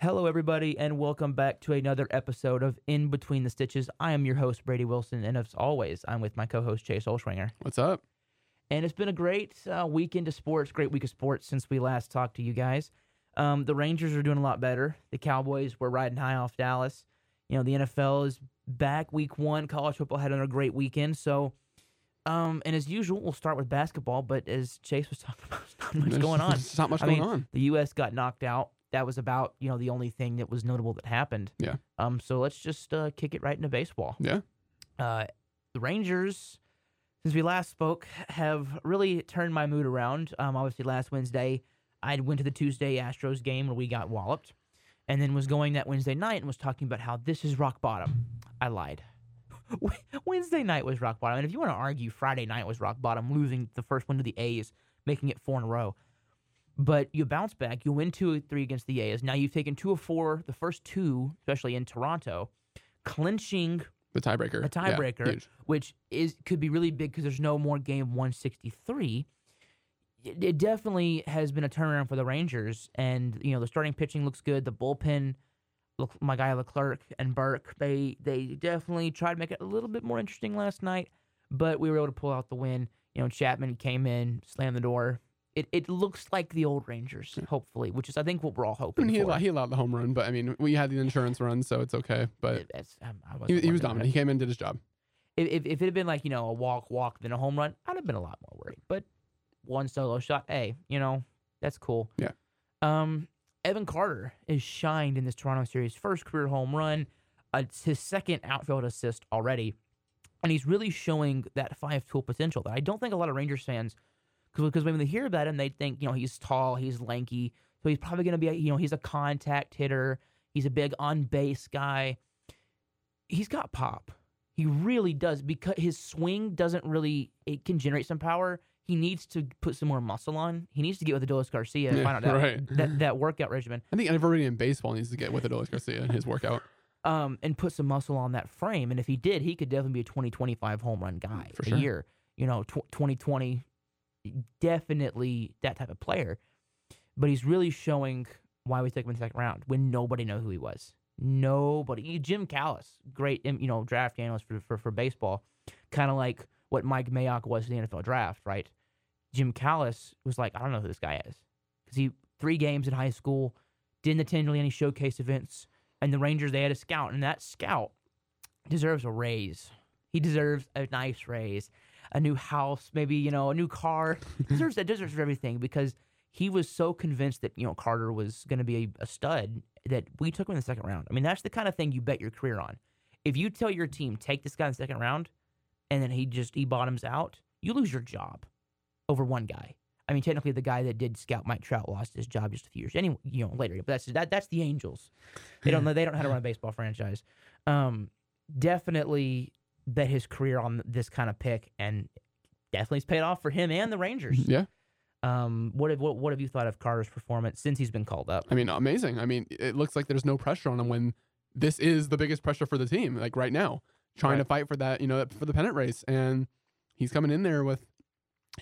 Hello, everybody, and welcome back to another episode of In Between the Stitches. I am your host, Brady Wilson, and as always, I'm with my co host, Chase Olschwinger. What's up? And it's been a great uh, weekend of sports, great week of sports since we last talked to you guys. Um, the Rangers are doing a lot better. The Cowboys were riding high off Dallas. You know, the NFL is back week one. College football had another great weekend. So, um, and as usual, we'll start with basketball. But as Chase was talking about, not much There's- going on. There's not much I going mean, on. The U.S. got knocked out. That was about you know the only thing that was notable that happened. Yeah. Um. So let's just uh, kick it right into baseball. Yeah. Uh, the Rangers, since we last spoke, have really turned my mood around. Um. Obviously, last Wednesday, I went to the Tuesday Astros game where we got walloped, and then was going that Wednesday night and was talking about how this is rock bottom. I lied. Wednesday night was rock bottom, and if you want to argue, Friday night was rock bottom, losing the first one to the A's, making it four in a row. But you bounce back, you win two or three against the A's. Now you've taken two or four, the first two, especially in Toronto, clinching The tiebreaker. a tiebreaker, huge. which is could be really big because there's no more game 163. It, it definitely has been a turnaround for the Rangers, and you know the starting pitching looks good. The bullpen, look, my guy Leclerc and Burke, they they definitely tried to make it a little bit more interesting last night, but we were able to pull out the win. You know, Chapman came in, slammed the door. It, it looks like the old Rangers, hopefully, which is I think what we're all I hoping mean, he for. allowed, he allowed the home run, but I mean, we had the insurance run, so it's okay. But It- um, he, he was dominant. He came in, did his job. if, if, if it had been like you know a walk walk then a home run i'd have been a lot more worried but one solo shot hey you know that's cool Yeah. um evan carter is shined in this toronto series first career home run uh, it's his second outfield assist already and he's really showing that five tool potential that i don't think a lot of rangers fans because when they hear about him they think you know he's tall he's lanky so he's probably going to be a, you know he's a contact hitter he's a big on base guy he's got pop he really does because his swing doesn't really it can generate some power. He needs to put some more muscle on. He needs to get with Adolis Garcia and Yeah, find out that, right. that that workout regimen. I think everybody in baseball needs to get with Adolis Garcia in his workout. Um, and put some muscle on that frame. And if he did, he could definitely be a 20, 25 home run guy For a sure. year. You know, tw- 2020, definitely that type of player. But he's really showing why we took him in the second round when nobody knew who he was. Nobody. Jim Callis, great, you know, draft analyst for for, for baseball, kind of like what Mike Mayock was in the NFL draft, right? Jim Callis was like, I don't know who this guy is because he three games in high school, didn't attend really any showcase events, and the Rangers they had a scout, and that scout deserves a raise. He deserves a nice raise, a new house, maybe you know, a new car. deserves that deserves everything because he was so convinced that you know Carter was going to be a, a stud that we took him in the second round. I mean, that's the kind of thing you bet your career on. If you tell your team take this guy in the second round, and then he just he bottoms out, you lose your job over one guy. I mean, technically, the guy that did scout Mike Trout lost his job just a few years anyway, you know, later. But that's that that's the Angels. They don't know they don't know how to run a baseball franchise. Um, definitely bet his career on this kind of pick, and definitely it's paid off for him and the Rangers. Yeah. Um, what have what, what have you thought of Carter's performance since he's been called up? I mean, amazing. I mean, it looks like there's no pressure on him when this is the biggest pressure for the team, like right now, trying to fight for that, you know, for the pennant race. And he's coming in there with,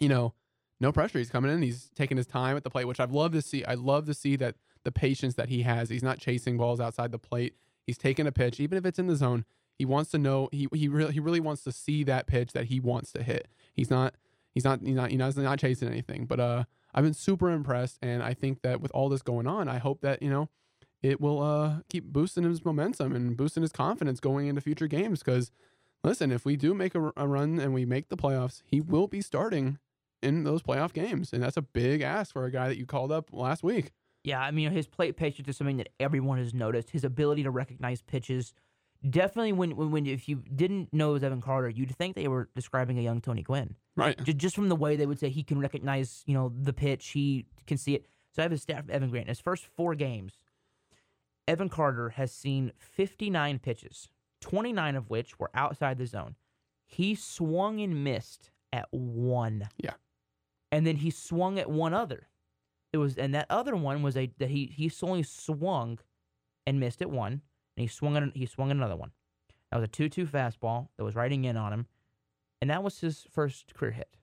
you know, no pressure. He's coming in, he's taking his time at the plate, which I've loved to see. I love to see that the patience that he has. He's not chasing balls outside the plate. He's taking a pitch, even if it's in the zone. He wants to know. He he really he really wants to see that pitch that he wants to hit. He's not he's not he's not you know he's not chasing anything. But uh, I've been super impressed, and I think that with all this going on, I hope that you know it will uh keep boosting his momentum and boosting his confidence going into future games. Because listen, if we do make a, a run and we make the playoffs, he will be starting in those playoff games, and that's a big ask for a guy that you called up last week. Yeah, I mean his plate patience is something that everyone has noticed. His ability to recognize pitches. Definitely, when, when when if you didn't know it was Evan Carter, you'd think they were describing a young Tony Gwynn. Right. Just, just from the way they would say he can recognize, you know, the pitch, he can see it. So I have his stat from Evan Grant. In his first four games, Evan Carter has seen 59 pitches, 29 of which were outside the zone. He swung and missed at one. Yeah. And then he swung at one other. It was, and that other one was a that he he only swung and missed at one, and he swung at he swung another one. That was a two-two fastball that was riding in on him, and that was his first career hit.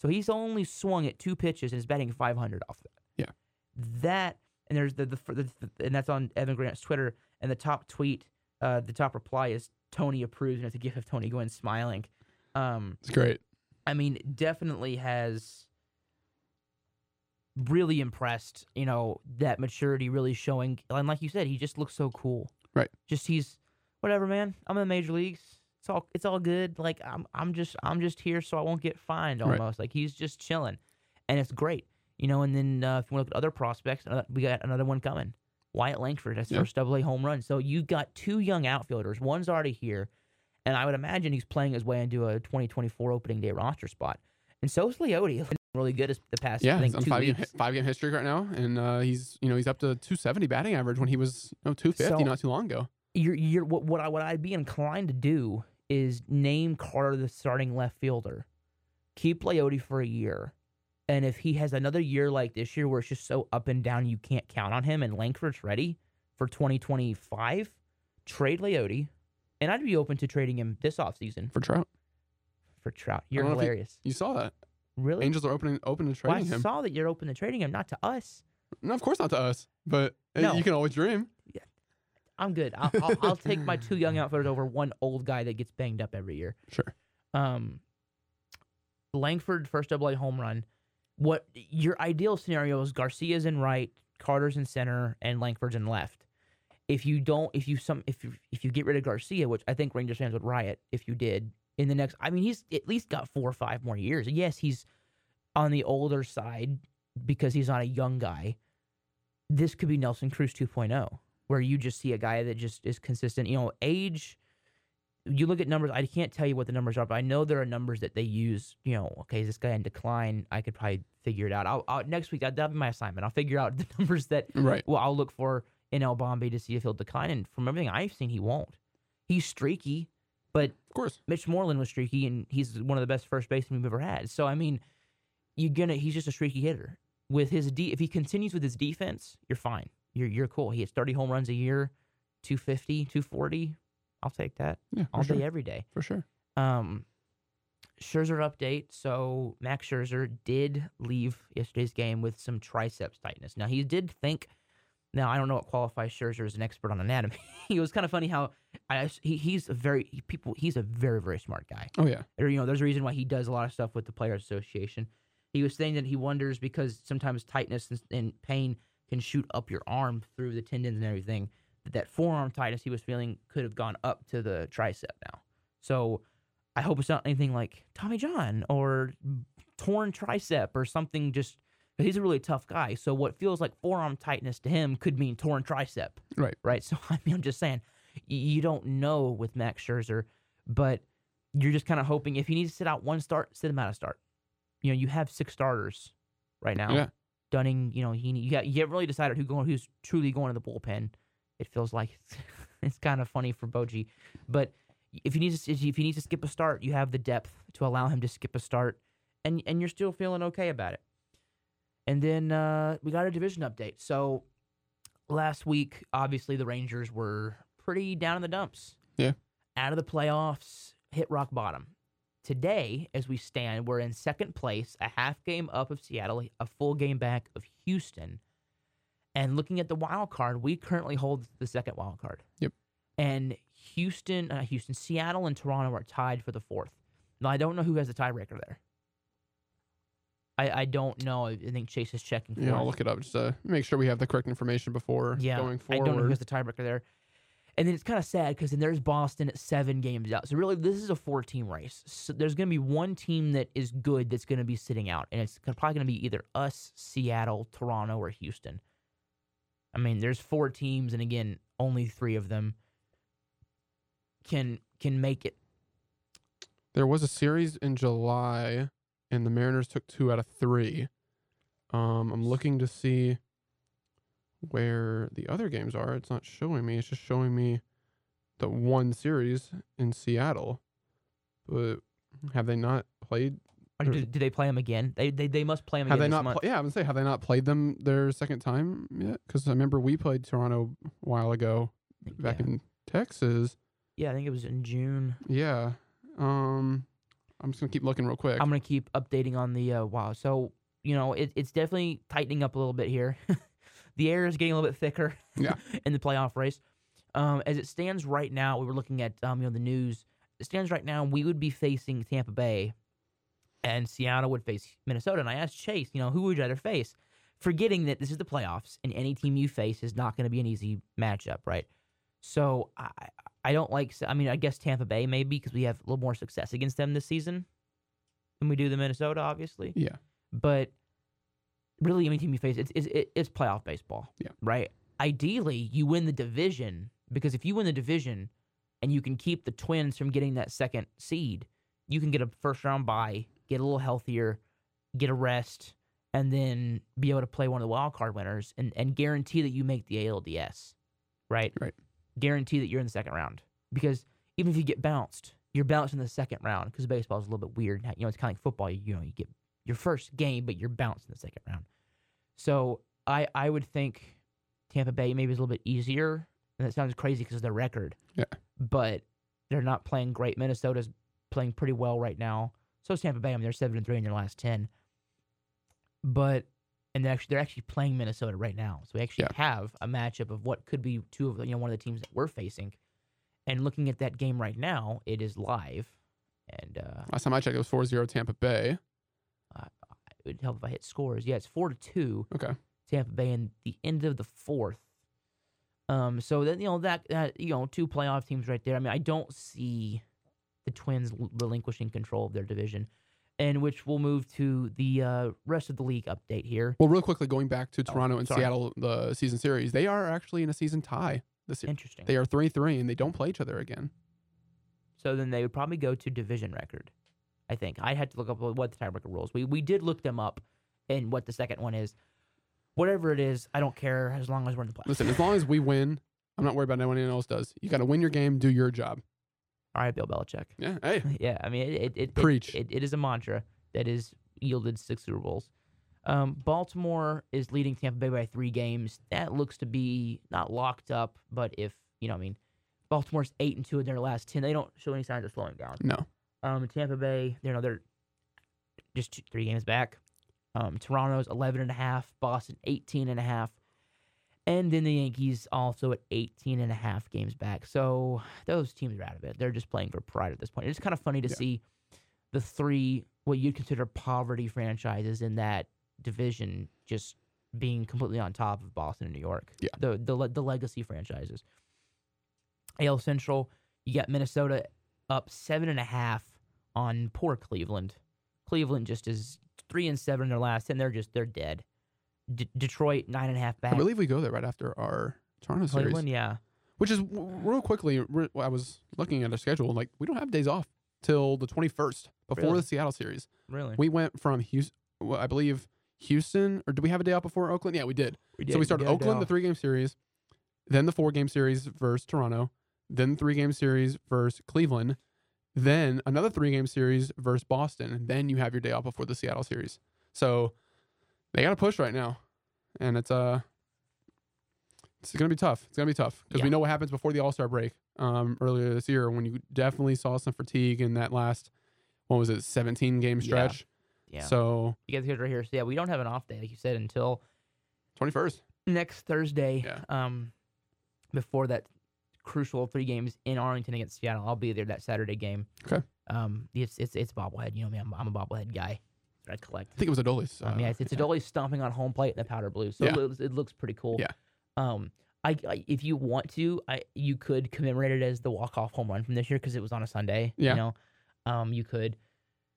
So he's only swung at two pitches and is batting 500 off that. Yeah. That and there's the, the, the, the and that's on Evan Grant's Twitter. And the top tweet, uh, the top reply is Tony approves, and it's a gif of Tony Gwynn smiling. Um, It's great. I mean, definitely has really impressed. You know that maturity really showing, and like you said, he just looks so cool. Right. Just he's whatever, man. I'm in the major leagues. It's all it's all good. Like I'm I'm just I'm just here so I won't get fined. Right. Almost like he's just chilling, and it's great. You know, and then uh, if you want to look at other prospects, we got another one coming. Wyatt Langford has Yeah. first double A home run. So you got two young outfielders. One's already here, and I would imagine he's playing his way into a 2024 opening day roster spot. And so is Leody. Really good as the past Yeah, I think he's on two five game, five game history right now, and uh, he's you know he's up to 270 batting average when he was no 250 So- not too long ago. You're, you're, what, what, I, what I'd be inclined to do is name Carter the starting left fielder, keep Leody for a year, and if he has another year like this year where it's just so up and down you can't count on him, and Langford's ready for 2025, trade Leody, and I'd be open to trading him this offseason for Trout. for Trout. You're know if you- hilarious. You saw that really? Angels are opening open to Well, I trading him. I saw that you're open to trading him, not to us. No, of course not to us, but No. you can always dream. I'm good. I'll, I'll, I'll take my two young outfielders over one old guy that gets banged up every year. Sure. Um, Langford first double A home run. What your ideal scenario is? Garcia's in right, Carter's in center, and Langford's in left. If you don't, if you some, if you if you get rid of Garcia, which I think Rangers fans would riot if you did in the next. I mean, he's at least got four or five more years. Yes, he's on the older side because he's not a young guy. This could be Nelson Cruz 2.0, where you just see a guy that just is consistent. You know, age you look at numbers. I can't tell you what the numbers are, but I know there are numbers that they use. You know, okay, is this guy in decline? I could probably figure it out. I'll, I'll next week. That, that'll be my assignment. I'll figure out the numbers that Right. well I'll look for in El Bombi to see if he'll decline. And from everything I've seen, he won't. He's streaky, but Of course. Mitch Moreland was streaky, and he's one of the best first basemen we've ever had. So I mean, you're gonna. He's just a streaky hitter. With his D, if he continues with his defense, you're fine. You're you're cool. He hits 30 home runs a year, 250, 240. I'll take that Yeah, all sure. day, every day. For sure. Um, Scherzer update. So Max Scherzer did leave yesterday's game with some triceps tightness. Now he did think. Now I don't know what qualifies Scherzer as an expert on anatomy. it was kind of funny how I he, he's a very he, people he's a very very smart guy. Oh yeah. Or you know there's a reason why he does a lot of stuff with the Players Association. He was saying that he wonders because sometimes tightness and, and pain can shoot up your arm through the tendons and everything. That, that forearm tightness he was feeling could have gone up to the tricep now. So I hope it's not anything like Tommy John or torn tricep or something. Just 'cause he's a really tough guy. So what feels like forearm tightness to him could mean torn tricep. Right. Right. So I mean, I'm just saying, you don't know with Max Scherzer, but you're just kind of hoping if he needs to sit out one start, sit him out of start. You know, you have six starters right now. Yeah. Dunning, you know, he you, got, you haven't really decided who going who's truly going to the bullpen. It feels like it's kind of funny for Bochy, but if he needs to, if he needs to skip a start, you have the depth to allow him to skip a start, and and you're still feeling okay about it. And then uh, we got a division update. So last week, obviously, the Rangers were pretty down in the dumps. Yeah. out of the playoffs, hit rock bottom. Today, as we stand, we're in second place, a half game up of Seattle, a full game back of Houston. And looking at the wild card, we currently hold the second wild card. Yep. And Houston, uh, Houston, Seattle, and Toronto are tied for the fourth. Now I don't know who has the tiebreaker there. I I don't know. I think Chase is checking. For Yeah, I'll look it up just to make sure we have the correct information before Yeah, going forward. I don't know who has the tiebreaker there. And then it's kind of sad because then there's Boston at seven games out. So really, this is a four-team race. So there's going to be one team that is good that's going to be sitting out, and it's probably going to be either us, Seattle, Toronto, or Houston. I mean, there's four teams, and again, only three of them can can make it. There was a series in July, and the Mariners took two out of three. Um, I'm looking to see where the other games are. It's not showing me. It's just showing me the one series in Seattle. But have they not played? Or do, do they play them again? They they, they must play them Have again they not? Pl- yeah, I would say have they not played them their second time yet? Because I remember we played Toronto a while ago back yeah. in Texas. yeah, I think it was in June. Yeah. Um, I'm just gonna keep looking real quick. I'm gonna keep updating on the uh, wow. So you know, it, it's definitely tightening up a little bit here. the air is getting a little bit thicker Yeah. in the playoff race. Um, as it stands right now, we were looking at um, you know the news. It stands right now, we would be facing Tampa Bay, and Seattle would face Minnesota. And I asked Chase, you know, who would you rather face? Forgetting that this is the playoffs, and any team you face is not going to be an easy matchup, right? So I I don't like. I mean, I guess Tampa Bay maybe because we have a little more success against them this season than we do the Minnesota, obviously. Yeah. But really, any team you face, it's it's, it's playoff baseball. Yeah. Right. Ideally, you win the division because if you win the division and you can keep the Twins from getting that second seed, you can get a first round bye, get a little healthier, get a rest, and then be able to play one of the wild card winners and, and guarantee that you make the ALDS. Right. Right. Guarantee that you're in the second round because even if you get bounced, you're bounced in the second round because baseball is a little bit weird. You know, it's kind of like football. You, you know, you get your first game, but you're bounced in the second round. So I I would think Tampa Bay maybe is a little bit easier, and that sounds crazy because of their record. Yeah. But they're not playing great. Minnesota's playing pretty well right now. So is Tampa Bay. I mean, they're seven and three in their last ten. But and they're actually they're actually playing Minnesota right now. So we actually Yeah. have a matchup of what could be two of you know one of the teams that we're facing. And looking at that game right now, it is live, and uh, Last time I checked, it was 4-0 Tampa Bay. it would help if I hit scores. Yeah, it's four to two. Okay. Tampa Bay in the end of the fourth. Um, so then you know that that you know two playoff teams right there. I mean, I don't see the Twins relinquishing control of their division, and which we'll move to the uh, rest of the league update here. Well, real quickly, going back to Oh, Toronto and sorry. Seattle, the season series, they are actually in a season tie this year. Interesting. They are 3-3, and they don't play each other again. So then they would probably go to division record. I think I had to look up what the tiebreaker rules. We we did look them up, and what the second one is. Whatever it is, I don't care as long as we're in the playoffs. Listen, as long as we win, I'm not worried about anyone else does. You got to win your game, do your job. All right, Bill Belichick. Yeah. Hey. Yeah, I mean, it it, it, Preach. It, it is a mantra that has yielded six Super Bowls. Um, Baltimore is leading Tampa Bay by three games. That looks to be not locked up, but if you know, I mean, Baltimore's eight and two in their last ten. They don't show any signs of slowing down. No. Um, Tampa Bay, you know, they're just two, three games back. Um, Toronto's 11 and a half, Boston 18 and a half, and then the Yankees also at 18 and a half games back. So those teams are out of it. They're just playing for pride at this point. It's kind of funny to Yeah. see the three what you'd consider poverty franchises in that division just being completely on top of Boston and New York. Yeah. The the the legacy franchises. AL Central, you got Minnesota up seven and a half on poor Cleveland. Cleveland just is three and seven in their last, and they're just they're dead. D- Detroit nine and a half back. I believe we go there right after our Toronto series, Cleveland, yeah, which is w- real quickly. I was looking at our schedule. Like we don't have days off till the 21st before Really? the Seattle series. really. We went from Houston, well, I believe Houston, or did we have a day off before Oakland? Yeah, we did. We did. so we started Oakland, the three game series, then the four game series versus Toronto, then the three game series versus Cleveland, then another three game series versus Boston, and then you have your day off before the Seattle series. So they got to push right now, and it's uh, it's gonna be tough. It's gonna be tough because we know what happens before the All Star break um, earlier this year when you definitely saw some fatigue in that last, what was it, seventeen game stretch. Yeah, So you guys right here. So yeah, we don't have an off day like you said until twenty first. next Thursday. Yeah. Um, before that crucial three games in Arlington against Seattle, I'll be there that Saturday game. Okay. Um, it's it's it's bobblehead. You know me, I'm, I'm a bobblehead guy. I collect. I think it was Adolis. Um, yeah, it's, it's Adolis stomping on home plate in the powder blue, so Yeah. it, looks, it looks pretty cool. Yeah. Um, I, I if you want to, I you could commemorate it as the walk off home run from this year because it was on a Sunday. Yeah. You know, um, you could.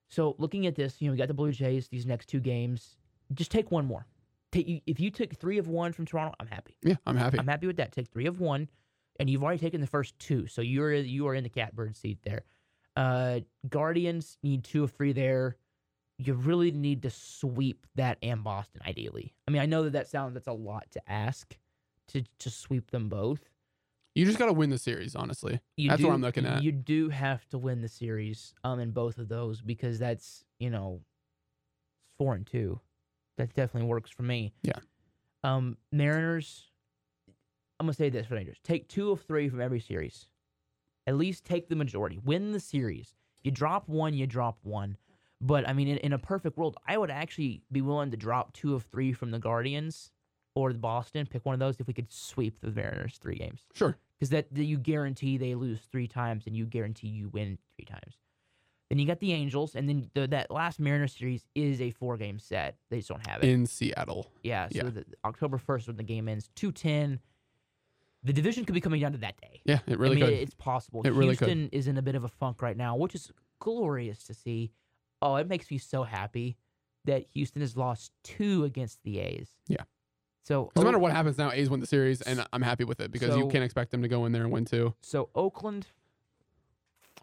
So looking at this, you know, we got the Blue Jays these next two games. Just take one more. Take you if you took three of one from Toronto, I'm happy. Yeah, I'm happy. I'm happy with that. Take three of one, and you've already taken the first two, so you're you are in the catbird seat there. Uh, Guardians need two of three there. You really need to sweep that and Boston, ideally. I mean, I know that that sounds that's a lot to ask to to sweep them both. You just got to win the series, honestly. You That's do, what I'm looking at. You do have to win the series um in both of those because that's you know four and two. That definitely works for me. Yeah. Um, Mariners. I'm gonna say this for Rangers: take two of three from every series. At least take the majority. Win the series. You drop one, you drop one. But I mean, in, in a perfect world, I would actually be willing to drop two of three from the Guardians or the Boston. Pick one of those. If we could sweep the Mariners three games, Sure. because that, that you guarantee they lose three times, and you guarantee you win three times. Then you got the Angels, and then the, that last Mariners series is a four game set. They just don't have it. In Seattle. yeah, so yeah. The, October first when the game ends, two ten. The division could be coming down to that day. Yeah, it really I mean, could. It's possible. It really could. Houston is in a bit of a funk right now, which is glorious to see. Oh, it makes me so happy that Houston has lost two against the A's. Yeah. So no matter what happens now, A's win the series, and I'm happy with it because you can't expect them to go in there and win two. So Oakland,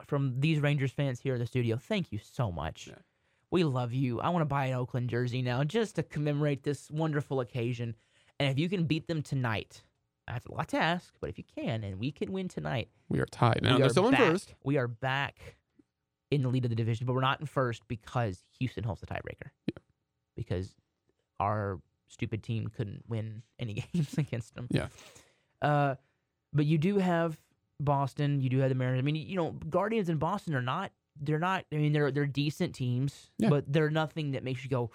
from these Rangers fans here in the studio, thank you so much. Yeah. We love you. I want to buy an Oakland jersey now just to commemorate this wonderful occasion. And if you can beat them tonight, that's a lot to ask, but if you can, and we can win tonight, We are tied. Now we they're still in first. We are back in the lead of the division, but we're not in first because Houston holds the tiebreaker. Yeah. Because our stupid team couldn't win any games against them. Yeah. Uh, but you do have Boston. You do have the Mariners. I mean, you know, Guardians and Boston are not. They're not. I mean, they're they're decent teams, Yeah. but they're nothing that makes you go.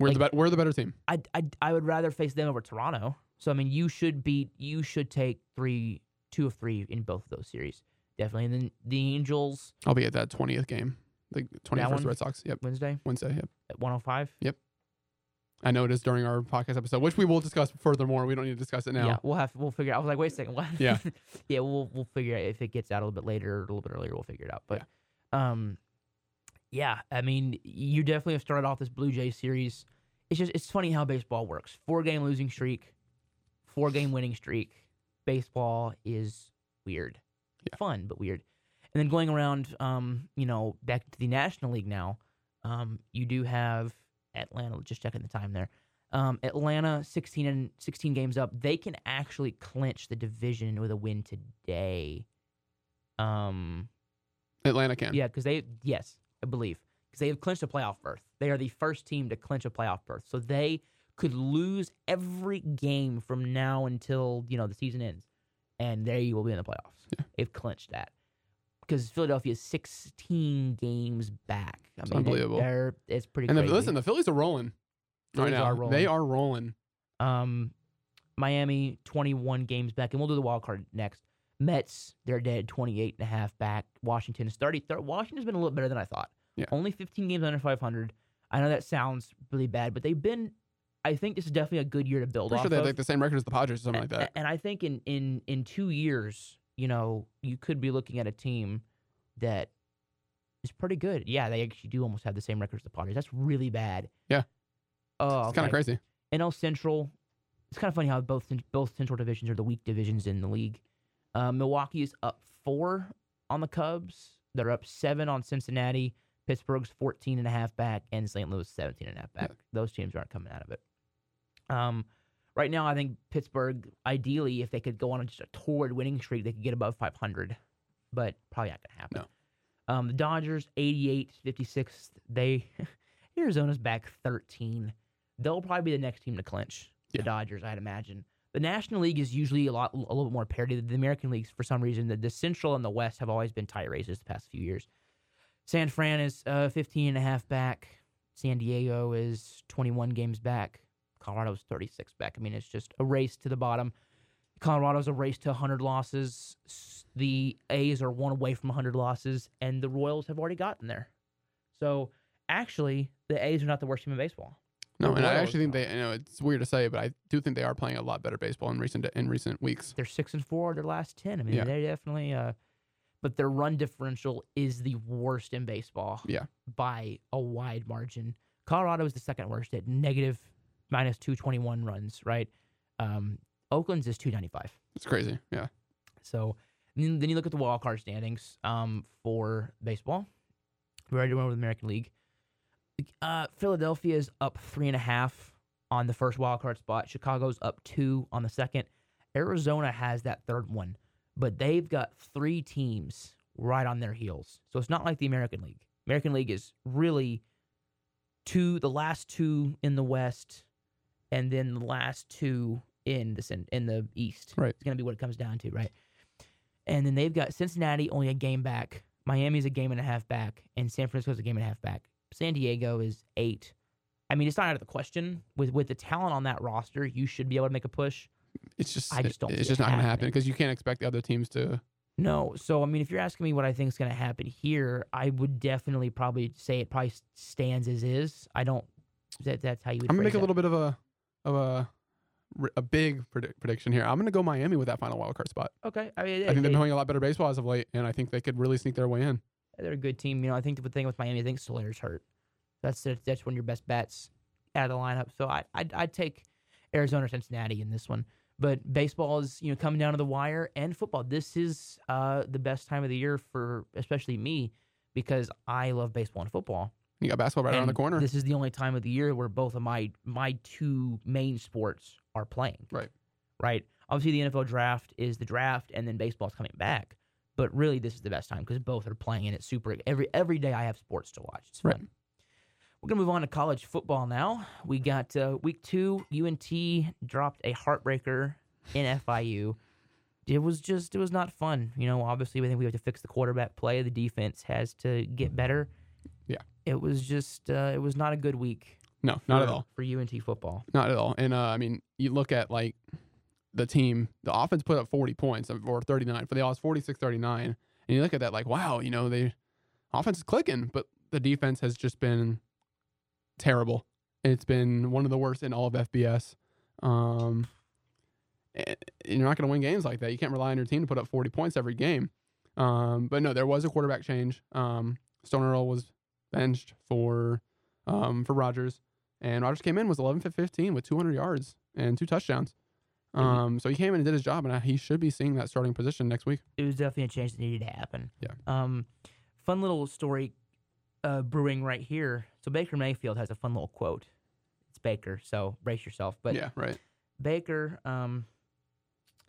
We're the Like- bet we're the better team. I I I would rather face them over Toronto. So I mean, you should beat. You should take three, two of three in both of those series, definitely. And then the Angels I'll be at that twentieth game, the twentieth versus one? Red Sox. Yep, Wednesday Wednesday. Yep. at one hundred five. Yep. I know it is during our podcast episode, which we will discuss furthermore. We don't need to discuss it now. Yeah, we'll have we'll figure. Out. I was like, wait a second, what? Yeah. yeah, we'll we'll figure out if it gets out a little bit later or a little bit earlier. We'll figure it out. But, um, yeah, I mean, you definitely have started off this Blue Jay series. It's just it's funny how baseball works. Four game losing streak, four game winning streak. Baseball is weird, Yeah. fun but weird. And then going around, um, you know, back to the National League now. Um, you do have Atlanta. Just checking the time there. Um, Atlanta, 16 and 16 games up. They can actually clinch the division with a win today. Um, Atlanta can. yeah, because they, yes, I believe, because they have clinched a playoff berth. They are the first team to clinch a playoff berth. So they could lose every game from now until, you know, the season ends. And there you will be in the playoffs. Yeah. They've clinched that. Because Philadelphia is 16 games back. I It's mean, unbelievable. They're, it's pretty good. And the, listen, the Phillies are rolling right now. are rolling. They are rolling. Um, Miami 21 games back, and we'll do the wild card next. Mets they're dead 28 and a half back. Washington is 30. Washington's been a little better than I thought. Yeah. Only 15 games under 500. I know that sounds really bad, but they've been. I think this is definitely a good year to build Pretty off sure they have of. like the same record as the Padres or something like that. And I think in in in two years, you know, you could be looking at a team that is pretty good. Yeah, they actually do almost have the same record as the Padres. That's really bad. Yeah. Oh, It's kind of crazy. NL Central. It's kind of funny how both both Central divisions are the weak divisions in the league. Uh, Milwaukee is up four on the Cubs. They're up seven on Cincinnati. Pittsburgh's 14 and a half back, and St. Louis 17 and a half back. Yeah. Those teams aren't coming out of it. Um, right now, I think Pittsburgh, ideally, if they could go on just a torrid winning streak, they could get above 500, but probably not going to happen. Um, the Dodgers, 88, 56. They Arizona's back 13. They'll probably be the next team to clinch. The Yeah. Dodgers, I'd imagine. The National League is usually a lot, a little bit more parity. Than the American leagues, for some reason, the, the Central and the West have always been tight races the past few years. San Fran is uh, 15 and a half back. San Diego is 21 games back. Colorado's 36 back. I mean, it's just a race to the bottom. Colorado's a race to 100 losses. The A's are one away from 100 losses, and the Royals have already gotten there. So, actually, the A's are not the worst team in baseball. No, The and I actually think they. You know, it's weird to say, but I do think they are playing a lot better baseball in recent in recent weeks. They're six and four their last 10. I mean, Yeah. they definitely. Uh, but their run differential is the worst in baseball. Yeah. By a wide margin. Colorado is the second worst at negative minus 221 runs, right? Um, Oakland's is 295. It's crazy. Yeah. So then, then you look at the wild card standings um, for baseball. We already went with the American League. Uh, Philadelphia is up three and a half on the first wild card spot. Chicago's up two on the second. Arizona has that third one, but they've got three teams right on their heels. So it's not like the American League. American League is really two, the last two in the West, and then the last two in the in the East. Right. It's gonna be what it comes down to, right? And then they've got Cincinnati only a game back. Miami's a game and a half back, and San Francisco's a game and a half back. San Diego is eight. I mean, it's not out of the question with with the talent on that roster. You should be able to make a push. It's just I just don't It's just it not going to happen because you can't expect the other teams to. No, so I mean, if you're asking me what I think is going to happen here, I would definitely probably say it probably stands as is. I don't. That that's how you would. I'm gonna make a little bit of a of a a big predi- prediction here. I'm gonna go Miami with that final wild card spot. Okay, I mean, I think they, they've been playing a lot better baseball as of late, and I think they could really sneak their way in. they're a good team. You know, I think the thing with Miami, I think Soler's hurt. That's that's that's one of your best bets out of the lineup. So I I'd, I'd take Arizona or Cincinnati in this one. But baseball is you know coming down to the wire, and football. This is uh, the best time of the year for especially me because I love baseball and football. You got basketball right around the corner. This is the only time of the year where both of my my two main sports are playing. Right. Right. Obviously, the NFL draft is the draft, and then baseball's coming back. But really, this is the best time because both are playing, and it's super. Every every day, I have sports to watch. It's fun. Right. We're gonna move on to college football now. We got uh, week two. UNT dropped a heartbreaker in FIU. It was just it was not fun. You know, obviously, we think we have to fix the quarterback play. The defense has to get better. It was just uh, it was not a good week. no, not at all. for UNT football. Not at all. And uh, I mean, you look at like the team, the offense put up 40 points or 39 for the odds 46 39. And you look at that like, wow, you know, the offense is clicking, but the defense has just been terrible. It's been one of the worst in all of FBS. Um, and you're not going to win games like that. You can't rely on your team to put up 40 points every game. Um, but no, there was a quarterback change. Um, Stone Earle was benched for um, for Rogers, and Rogers came in was 11 for 15 with 200 yards and two touchdowns. Um, so he came in and did his job, and he should be seeing that starting position next week. It was definitely a change that needed to happen. Yeah. Um, fun little story uh, brewing right here. So Baker Mayfield has a fun little quote. It's Baker, so brace yourself. But yeah, right. Baker um,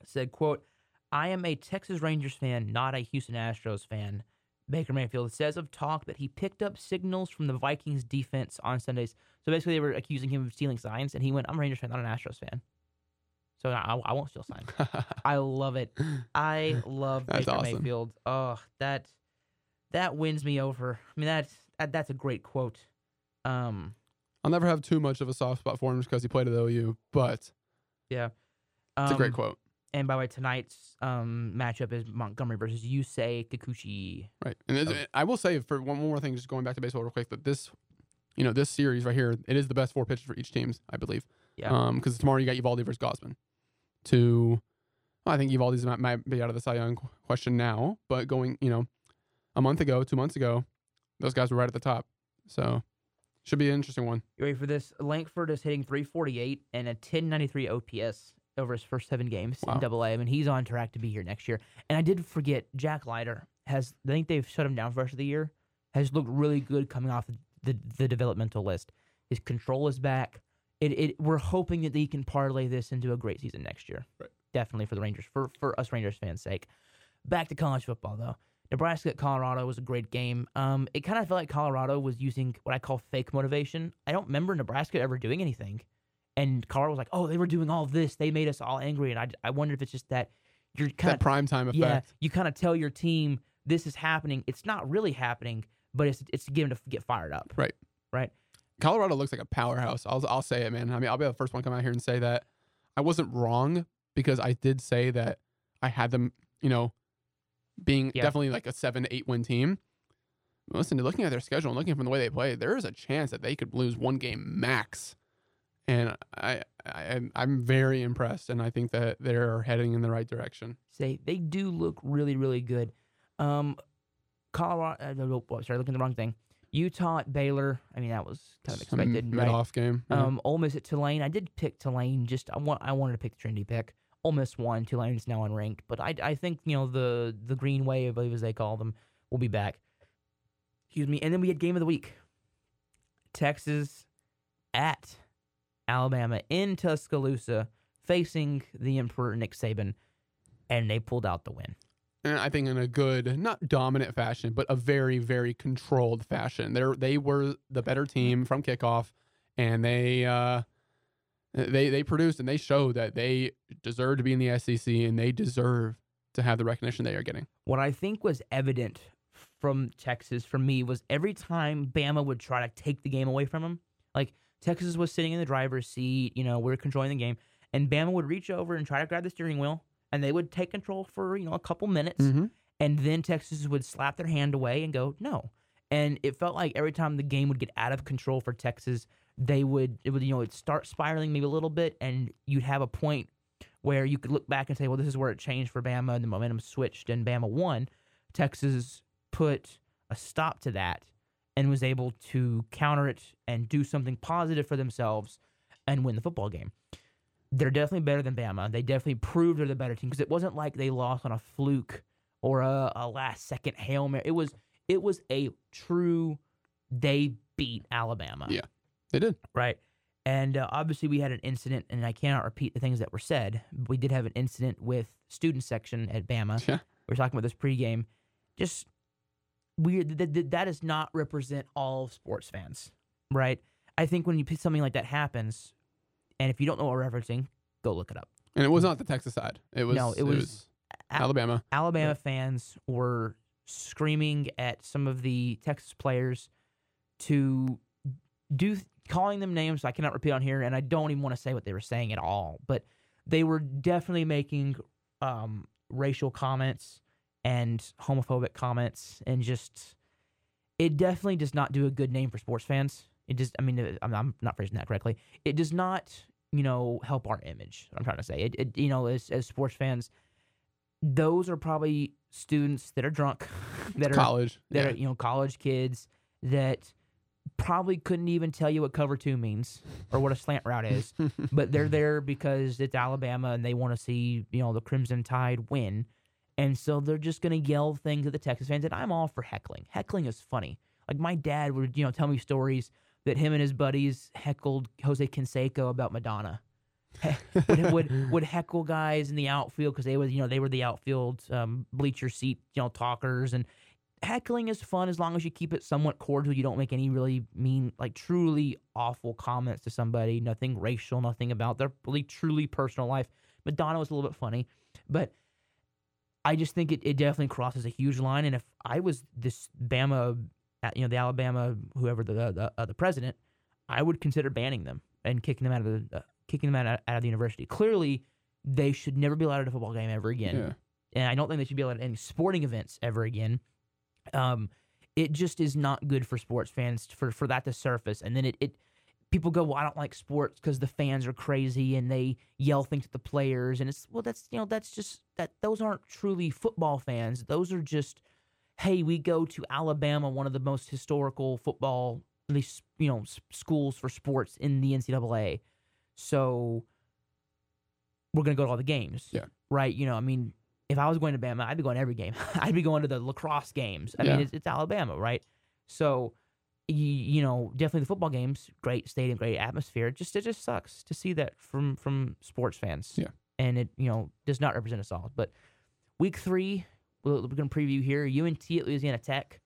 said, "quote I am a Texas Rangers fan, not a Houston Astros fan." Baker Mayfield says of talk that he picked up signals from the Vikings defense on Sundays. So basically, they were accusing him of stealing signs, and he went, "I'm a Rangers fan, not an Astros fan." So I, I won't steal signs. I love it. I love That's Baker awesome. Mayfield. Oh, that that wins me over. I mean, that's that, that's a great quote. Um, I'll never have too much of a soft spot for him because he played at OU, but yeah, it's a great Um, quote. And by the way, tonight's um matchup is Montgomery versus Yusei Kikuchi. Right. And Oh. I will say for one more thing, just going back to baseball real quick, that this, you know, this series right here, it is the best four pitches for each teams, I believe. Yeah. Um, because tomorrow you got Eovaldi versus Gausman. To, well, I think Eovaldi's might, might be out of the Cy Young question now, but going, you know, a month ago, two months ago, those guys were right at the top. So, should be an interesting one. You ready for this? Langford is hitting 348 and a 1093 OPS over his first seven games Wow. in Double A. I mean, he's on track to be here next year. And I did forget Jack Leiter has. I think they've shut him down for the rest of the year. Has looked really good coming off the the, the developmental list. His control is back. It, it we're hoping that he can parlay this into a great season next year. Right. Definitely for the Rangers, for for us Rangers fans' sake. Back to college football though. Nebraska at Colorado was a great game. Um, it kind of felt like Colorado was using what I call fake motivation. I don't remember Nebraska ever doing anything, and Carl was like, "Oh, they were doing all this. They made us all angry." And I, I wonder if it's just that you're kind of prime time effect. yeah, you kind of tell your team this is happening. It's not really happening, but it's it's to get to get fired up. Right. Right. Colorado looks like a powerhouse. I'll I'll say it, man. I mean, I'll be the first one to come out here and say that I wasn't wrong because I did say that I had them, you know, being Yeah. definitely like a seven, eight win team. Listen, looking at their schedule and looking from the way they play, there is a chance that they could lose one game max. And I, I I'm very impressed, and I think that they're heading in the right direction. Say they do look really really good. Um, Colorado. Uh, no, no, sorry, looking at the wrong thing. Utah at Baylor. I mean that was kind of expected. mid right? off game. yeah. Um, Ole Miss at Tulane. I did pick Tulane. Just I want I wanted to pick the trendy pick. Ole Miss won. Tulane is now unranked, but I, I think you know the the Green Wave, I believe as they call them, will be back. Excuse me. And then we had game of the week. Texas at Alabama in Tuscaloosa, facing the Emperor Nick Saban, and they pulled out the win. and I think in a good, not dominant fashion, but a very, very controlled fashion. They they were the better team from kickoff, and they uh, they they produced and they showed that they deserve to be in the SEC and they deserve to have the recognition they are getting. What I think was evident from Texas for me was every time Bama would try to take the game away from them, like Texas was sitting in the driver's seat. You know, we are controlling the game, and Bama would reach over and try to grab the steering wheel, and they would take control for you know a couple minutes, Mm-hmm. and then Texas would slap their hand away and go no. And it felt like every time the game would get out of control for Texas, they would it would you know it'd start spiraling maybe a little bit, and you'd have a point where you could look back and say, well, this is where it changed for Bama, and the momentum switched, and Bama won. Texas put a stop to that and was able to counter it and do something positive for themselves and win the football game. They're definitely better than Bama. They definitely proved they're the better team because it wasn't like they lost on a fluke or a, a last second hail mary. It was it was a true they beat Alabama. Yeah. They did. Right. And uh, obviously, we had an incident, and I cannot repeat the things that were said. We did have an incident with student section at Bama. Yeah. We were talking about this pregame. Just weird. That, that, that does not represent all sports fans, right? I think when you something like that happens, and if you don't know what we're referencing, go look it up. And it was not the Texas side. It was No, it was Al- Alabama. Alabama Yeah. fans were screaming at some of the Texas players to do calling them names I cannot repeat on here, and I don't even want to say what they were saying at all. But they were definitely making um, racial comments and homophobic comments, and just it definitely does not do a good name for sports fans. It just, I mean, uh, I'm, I'm not phrasing that correctly. It does not, you know, help our image. I'm trying to say it. it you know, as as sports fans, those are probably students that are drunk, that are College. that yeah. are you know college kids that probably couldn't even tell you what cover two means or what a slant route is, but they're there because it's Alabama and they want to see you know the Crimson Tide win, and so they're just gonna yell things at the Texas fans. And I'm all for heckling. Heckling is funny. Like my dad would you know tell me stories that him and his buddies heckled Jose Canseco about Madonna. would, would would heckle guys in the outfield because they was you know they were the outfield um, bleacher seat you know talkers and heckling is fun as long as you keep it somewhat cordial. You don't make any really mean like truly awful comments to somebody. Nothing racial, nothing about their really truly personal life. Madonna was a little bit funny, but I just think it, it definitely crosses a huge line. And if I was this Bama, uh, you know, the Alabama whoever the the, uh, the president, I would consider banning them and kicking them out of the uh, kicking them out, out of the university. Clearly, they should never be allowed at a football game ever again. Yeah. And I don't think they should be allowed at any sporting events ever again. Um, it just is not good for sports fans for for that to surface, and then it it people go, well, I don't like sports because the fans are crazy and they yell things at the players, and it's well, that's you know that's just that those aren't truly football fans. Those are just, hey, we go to Alabama, one of the most historical football, at least you know, s- schools for sports in the NCAA, so we're gonna go to all the games, Yeah. right? You know, I mean, if I was going to Bama, I'd be going to every game. I'd be going to the lacrosse games. I Yeah. mean, it's, it's Alabama, right? So, you, you know, definitely the football games, great stadium, great atmosphere. Just it just sucks to see that from from sports fans. Yeah. and it you know does not represent us all. But week three, we're, going to preview here. UNT at Louisiana Tech.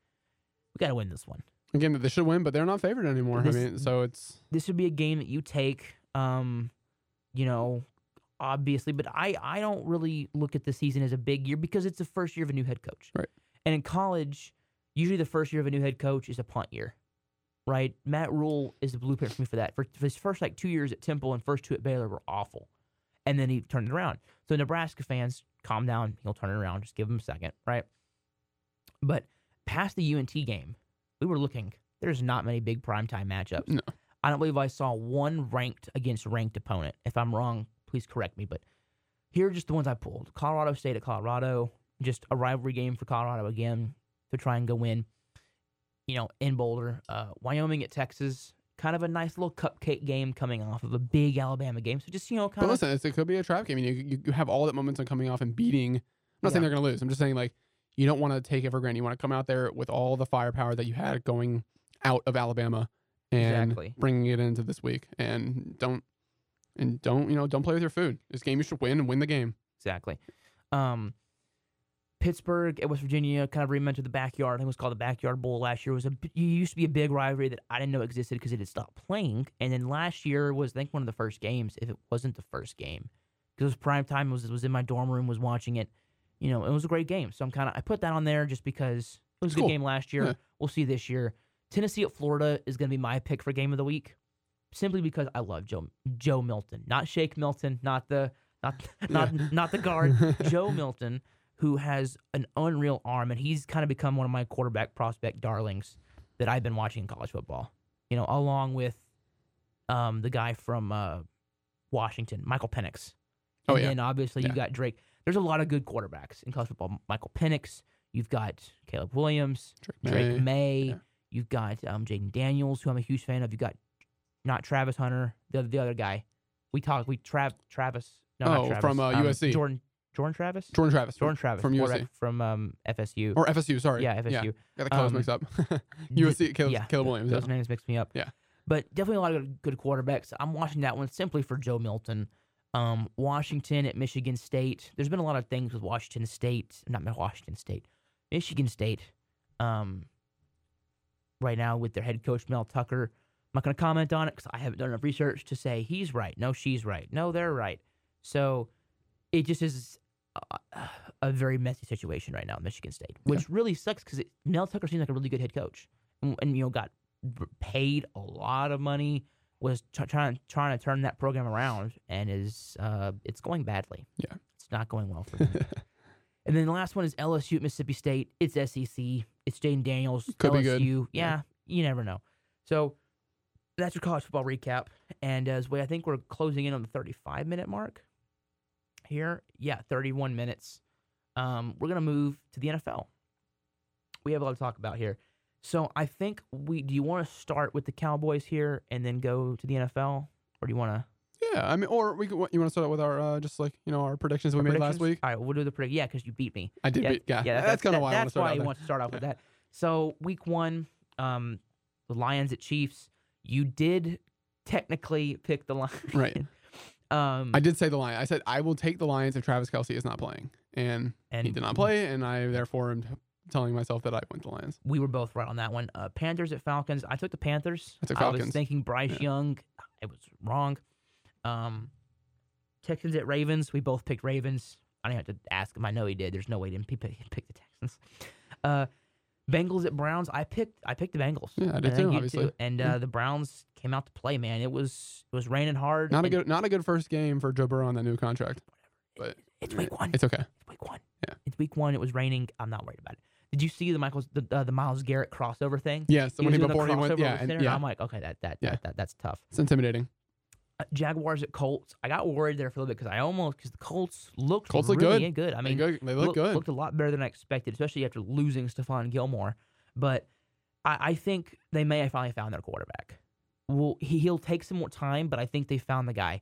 We got to win this one. Again, they should win, but they're not favored anymore. This- I mean, so it's This would be a game that you take. Um, you know, obviously, but I I don't really look at the season as a big year because it's the first year of a new head coach. Right. And in college, usually the first year of a new head coach is a punt year. Right, Matt Rhule is the blueprint for me for that. For, his first like two years at Temple and first two at Baylor were awful, and then he turned it around. So Nebraska fans, calm down. He'll turn it around. Just give him a second, right? But past the UNT game, we were looking. There's not many big primetime matchups. No. I don't believe I saw one ranked against ranked opponent. If I'm wrong, please correct me. But here are just the ones I pulled: Colorado State at Colorado, just a rivalry game for Colorado again to try and go win. You know, in Boulder, uh, Wyoming at Texas, kind of a nice little cupcake game coming off of a big Alabama game. So just you know, But kind of listen, it could be a trap game. I mean, you, you, have all that momentum coming off and beating. I'm not saying they're going to lose. I'm just saying like you don't want to take it for granted. You want to come out there with all the firepower that you had going out of Alabama and Exactly. bringing it into this week. And don't and don't you know don't play with your food. This game you should win and win the game. Exactly. Um, Pittsburgh at West Virginia kind of reinvented the backyard. I think it was called the Backyard Bowl last year. It was a it used to be a big rivalry that I didn't know existed because it had stopped playing. And then last year was I think one of the first games, if it wasn't the first game, because it was prime time. It was was in my dorm room, was watching it. You know, it was a great game. So I'm kind of I put that on there just because it was a good Cool. game last year. Yeah. We'll see this year. Tennessee at Florida is going to be my pick for game of the week simply because I love Joe Joe Milton, not Shake Milton, not the not not not the guard, Joe Milton, who has an unreal arm, and he's kind of become one of my quarterback prospect darlings that I've been watching in college football. You know, along with um, the guy from uh, Washington, Michael Penix. Oh, and yeah. then obviously you Yeah. got Drake. There's a lot of good quarterbacks in college football. Michael Penix. You've got Caleb Williams, Drake Maye. Yeah. You've got um, Jayden Daniels, who I'm a huge fan of. You've got not Travis Hunter, the other, the other guy. We talked. We Trav Travis. No, not Oh, Travis. from, uh, um, USC. Jordan Jordan Travis. Jordan Travis. Jordan Travis from USC. from um, FSU. Or FSU, sorry. yeah, FSU. Got the colors Um, mixed up. USC, Caleb, yeah, Caleb Williams. Those yeah. names mixed me up. Yeah. But definitely a lot of good quarterbacks. I'm watching that one simply for Joe Milton. Um, Washington at Michigan State. There's been a lot of things with Washington State, not Washington State, Michigan State. Um, right now with their head coach Mel Tucker. I'm not going to comment on it because I haven't done enough research to say he's right. No, she's right. No, they're right. So it just is a, very messy situation right now Michigan State, which really sucks because Mel Tucker seems like a really good head coach, and, and you know got paid a lot of money, was tr- trying trying to turn that program around, and is uh, it's going badly. Yeah. it's not going well for them. and then the last one is LSU at Mississippi State. It's SEC. It's Jayden Daniels. Could LSU. Yeah, Yeah. you never know. So that's your college football recap. And as we, I think we're closing in on the 35 minute mark here. Yeah, 31 minutes. Um, we're gonna move to the NFL. We have a lot to talk about here. So I think we. Do you want to start with the Cowboys here and then go to the NFL, or do you want to? Yeah, I mean, or we could, you want to start out with our uh, just like you know our predictions we made last week. All right, we'll do the predict. Yeah, because you beat me. I did, Yeah, beat, yeah, yeah, that's, kind of that- why I want to That's start why you want to start off with that. So week one, um, the Lions at Chiefs. You did technically pick the Lions, Right. Um, I did say the Lions. I said I will take the Lions if Travis Kelce is not playing, and, and he did not play, and I therefore am telling myself that I went the Lions. We were both right on that one. Uh, Panthers at Falcons. I took the Panthers. I took was thinking Bryce Yeah. Young. I was wrong. Um, Texans at Ravens. We both picked Ravens. I don't have to ask him. I know he did. There's no way he didn't pick, he the Texans. Uh, Bengals at Browns. I picked. I picked the Bengals. Yeah, I did And too, obviously. And uh, Yeah. the Browns came out to play. Man, it was it was raining hard. Not a good, not a good first game for Joe Burrow on that new contract, but It's week one. it's okay. It's week one. Yeah. It's week one. It was raining. I'm not worried about it. Did you see the Michael's the uh, the Myles Garrett crossover thing? Yeah, so He when he the before he went, yeah, and, yeah, I'm like, okay, that that, Yeah. that, that that's tough. it's intimidating. Jaguars at Colts. I got worried there for a little bit because I almost because the Colts looked Colts look really good. good. I mean, mean, they look look- good. Looked a lot better than I expected, especially after losing Stephon Gilmore. But I, I think they may have finally found their quarterback. Well, he, he'll take some more time, but I think they found the guy.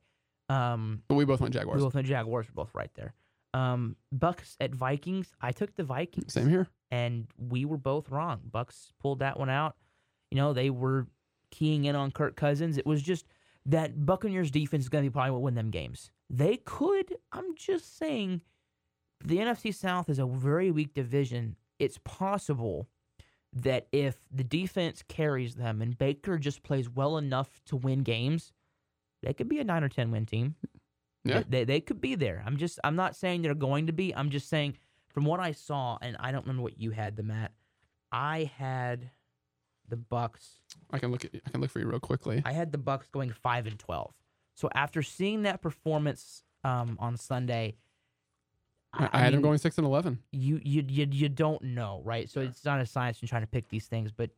Um, but we both went Jaguars. we both went Jaguars. We're both right there. Um, Bucks at Vikings. I took the Vikings Same here. and we were both wrong. Bucks pulled that one out. You know, they were keying in on Kirk Cousins. It was just that Buccaneers defense is going to be probably what win them games. They could. I'm just saying, the NFC South is a very weak division. It's possible that if the defense carries them and Baker just plays well enough to win games, they could be a nine or ten win team. Yeah. They, they could be there. I'm just I'm not saying they're going to be. I'm just saying from what I saw, and I don't remember what you had, the Matt. I had the Bucks. I can look at, I can look for you real quickly. I had the Bucks going five and twelve. So after seeing that performance um, on Sunday, I, I had mean, going six and eleven. You you you you don't know, right? So it's not a science in trying to pick these things, but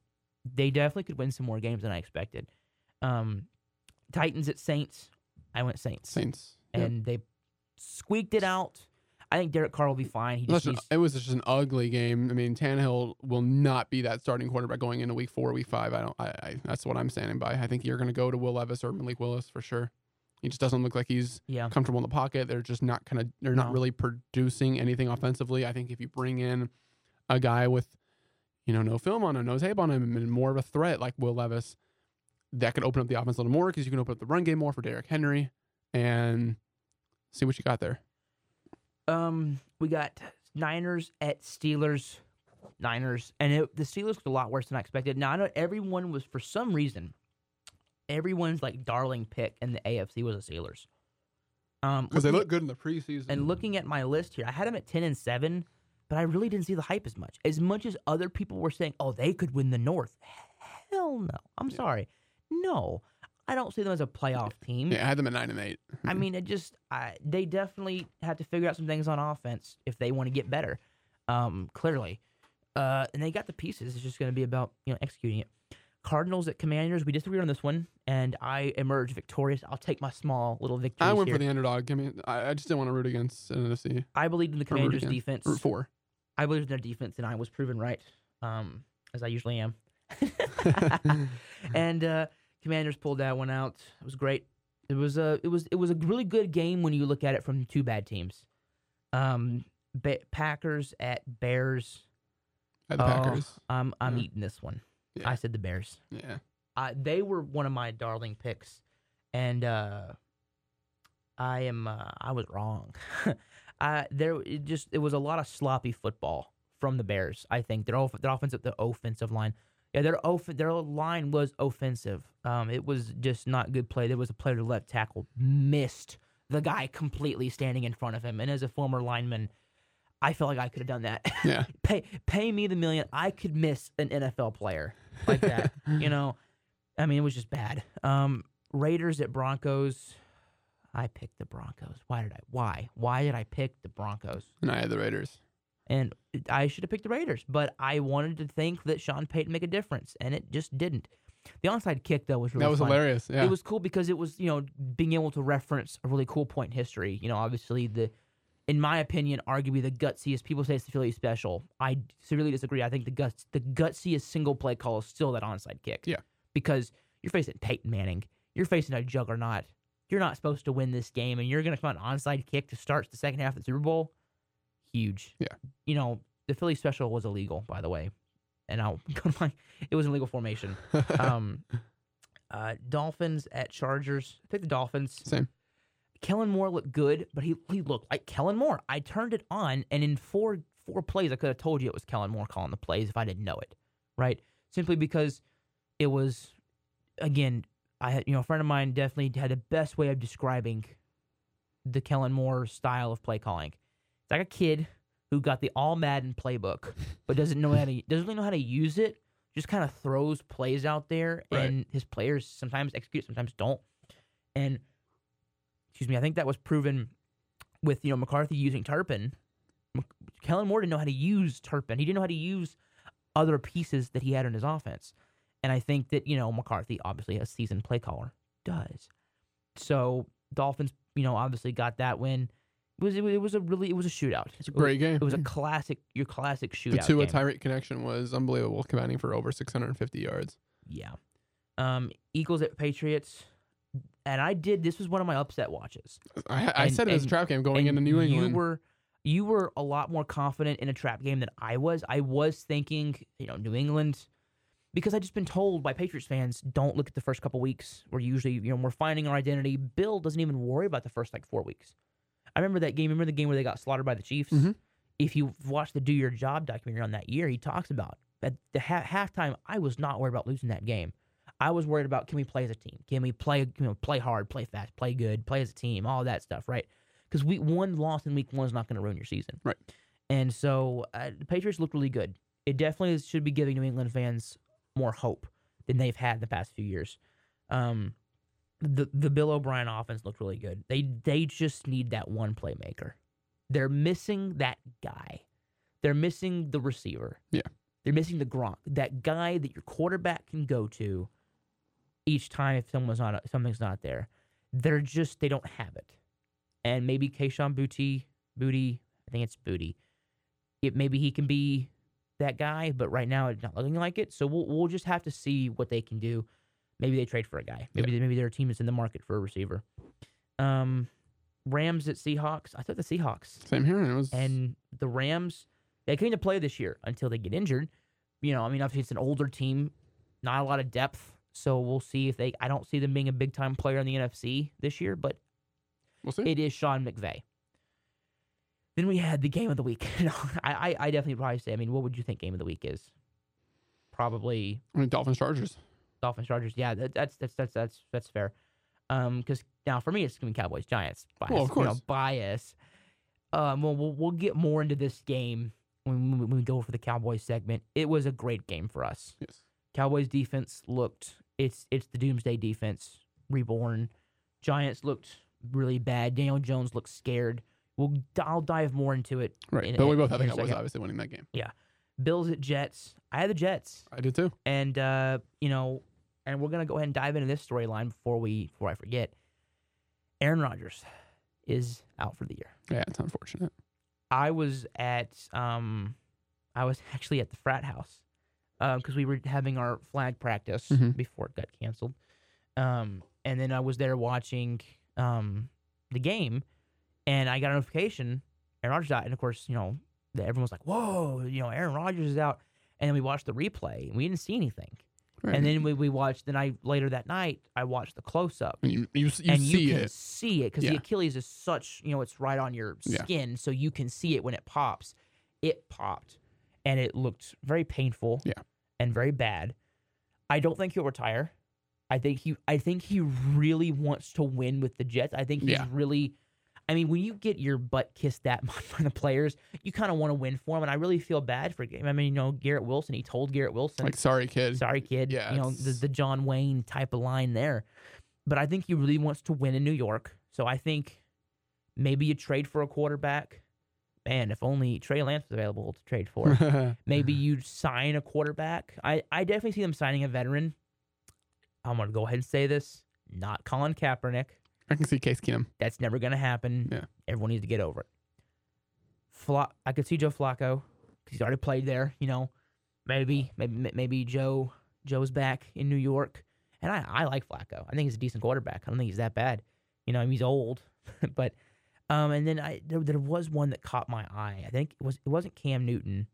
they definitely could win some more games than I expected. Um, Titans at Saints. I went Saints, Saints. Yep. and they squeaked it out. I think Derek Carr will be fine. He just Listen, needs, it was just an ugly game. I mean, Tannehill will not be that starting quarterback going into week four, week five. I don't. I, I that's what I'm standing by. I think you're going to go to Will Levis or Malik Willis for sure. He just doesn't look like he's yeah. comfortable in the pocket. They're just not kind of. They're not No. really producing anything offensively. I think if you bring in a guy with, you know, no film on him, no tape on him, and more of a threat like Will Levis, that could open up the offense a little more because you can open up the run game more for Derrick Henry and see what you got there. Um, we got Niners at Steelers. Niners, and it, the Steelers looked a lot worse than I expected. Now I know everyone was for some reason, everyone's like darling pick in the AFC was the Steelers. Um, Because they look good in the preseason. and looking at my list here, I had them at ten and seven, but I really didn't see the hype as much. As much as other people were saying, "Oh, they could win the North." Hell no. I'm sorry. No. I don't see them as a playoff team. Yeah, I had them at nine and eight. I mean, it just I, they definitely have to figure out some things on offense if they want to get better. Um, clearly, uh, and they got the pieces. It's just going to be about you know executing it. Cardinals at Commanders. We disagreed on this one, and I emerged victorious. I'll take my small little victory. I went here. for the underdog. I mean, I, I just didn't want to root against NFC. I believed in the Commanders' defense. Root four. I believed in their defense, and I was proven right, um, as I usually am. and uh, Commanders pulled that one out. It was great. It was a it was it was a really good game when you look at it from two bad teams. Um, ba- Packers at Bears. At the Oh, Packers. I'm I'm Yeah. eating this one. Yeah. I said the Bears. Yeah. They were one of my darling picks, and uh, I am uh, I was wrong. uh, there it just it was a lot of sloppy football from the Bears. I think their their offensive the offensive line. Yeah, their off- their line was offensive. Um, it was just not good play. There was a player to left tackle missed the guy completely standing in front of him, and as a former lineman, I felt like I could have done that. Yeah. pay pay me the million. I could miss an NFL player like that. you know, I mean, it was just bad. Um, Raiders at Broncos. I picked the Broncos. Why did I? Why? Why did I pick the Broncos? And I had the Raiders. And I should have picked the Raiders, but I wanted to think that Sean Payton make a difference, and it just didn't. The onside kick though was really that was fun. hilarious. Yeah. It was cool because it was, you know, being able to reference a really cool point in history. You know, obviously the, in my opinion, arguably the gutsiest. People say it's the Philly special. I severely disagree. I think the guts, the gutsiest single play call is still that onside kick. Yeah. Because you're facing Peyton Manning. You're facing a juggernaut. You're not supposed to win this game, and you're going to come out an onside kick to start the second half of the Super Bowl. Huge. Yeah. You know, the Philly special was illegal, by the way, and I'll go to my. It was an illegal formation. Um, uh, Dolphins at Chargers. I picked the Dolphins. Same. Kellen Moore looked good, but he he looked like Kellen Moore. I turned it on, and in four four plays, I could have told you it was Kellen Moore calling the plays if I didn't know it, right? Simply because it was, again, I had you know a friend of mine definitely had the best way of describing the Kellen Moore style of play calling. Like a kid who got the All Madden playbook, but doesn't know how to doesn't really know how to use it. Just kind of throws plays out there, Right. and his players sometimes execute, sometimes don't. And excuse me, I think that was proven with you know McCarthy using Turpin. Kellen Moore didn't know how to use Turpin. He didn't know how to use other pieces that he had in his offense. And I think that you know McCarthy, obviously a seasoned play caller, does. So Dolphins, you know, obviously got that win. It was it was- it was a really it was a shootout. It's a great game. It was a classic your classic shootout. the shootout. a. Tyreek connection was unbelievable, combining for over 650 yards. Yeah. Um, Eagles at Patriots. And I did. This was one of my upset watches. I, I And- said it was a trap game going into New England. You were you were a lot more confident in a trap game than I was. I was thinking, you know, New England, because I just been told by Patriots fans, don't look at the first couple weeks. We're usually, you know, we're finding our identity. Bill doesn't even worry about the first like four weeks. I remember that game. Remember the game where they got slaughtered by the Chiefs. Mhm. If you watch the Do Your Job documentary on that year, he talks about at the ha- halftime. I was not worried about losing that game. I was worried about can we play as a team? Can we play, you know, play hard, play fast, play good, play as a team, all that stuff, right? Because we one loss in week one is not going to ruin your season, Right. And so uh, the Patriots looked really good. It definitely should be giving New England fans more hope than they've had in the past few years. Um, the the Bill O'Brien offense looked really good. They they just need that one playmaker. They're missing that guy. They're missing the receiver. Yeah. They're missing the Gronk, that guy that your quarterback can go to each time if someone's not something's not there. They're just they don't have it. And maybe Kayshon Booty, Booty, I think it's Booty. It maybe he can be that guy, but right now it's not looking like it. So we'll we'll just have to see what they can do. Maybe they trade for a guy. Maybe maybe their team is in the market for a receiver. Um, Rams at Seahawks. I thought the Seahawks Same here. and It was and the Rams they came to play this year until they get injured. You know, I mean, obviously it's an older team, not a lot of depth, so we'll see if they. I don't see them being a big time player in the NFC this year, but we'll see. it is Sean McVay. Then we had the game of the week. I, I, I definitely probably say. I mean, what would you think game of the week is? Probably I mean, Dolphins Chargers. Dolphins Chargers. Yeah, that, that's that's that's that's that's fair. Um, because now for me it's gonna be Cowboys Giants. Bias, Well, of you know, course. bias. Um, well, we'll we'll get more into this game when, we- when we go for the Cowboys segment. It was a great game for us. Yes. Cowboys defense looked it's it's the doomsday defense reborn. Giants looked really bad. Daniel Jones looked scared. We'll I'll dive more into it. Right. in- but we both I think I was obviously winning that game. Yeah, Bills at Jets. I had the Jets, I did too. and uh, you know, and we're gonna go ahead and dive into this storyline before we before I forget. Aaron Rodgers is out for the year. Yeah, it's unfortunate. I was at um, I was actually at the frat house because we were having our flag practice Mhm. before it got canceled. Um, and then I was there watching um the game, and I got a notification Aaron Rodgers out, and of course you know everyone was like, "Whoa, you know Aaron Rodgers is out," and then we watched the replay, and we didn't see anything. Right. And then we, we watched the night later that night. I watched the close up, And you you, you and see you can it. see it because the Achilles is such, you know, it's right on your Yeah. skin, so you can see it when it pops. It popped, and it looked very painful, Yeah. and very bad. I don't think he'll retire. I think he, I think he really wants to win with the Jets. I think he's Yeah. really. I mean, when you get your butt kissed that much by the players, you kind of want to win for them, and I really feel bad for. I mean, you know, Garrett Wilson. He told Garrett Wilson, Like sorry kid. sorry kid Yeah, you know the, the john wayne type of line there but i think he really wants to win in new york so i think maybe you trade for a quarterback man if only trey lance was available to trade for maybe you sign a quarterback i, I definitely see them signing a veteran i'm going to go ahead and say this not colin kaepernick I can see Case Keenum. that's never going to happen. Yeah. everyone needs to get over it. Fla- i could see joe flacco 'cause he's already played there you know. Maybe maybe maybe joe joe's back in new york. And i, I like flacco. I think he's a decent quarterback. I don't think he's that bad. You know I mean, he's old but um and then i there, there was one that caught my eye. I think it was it wasn't cam newton.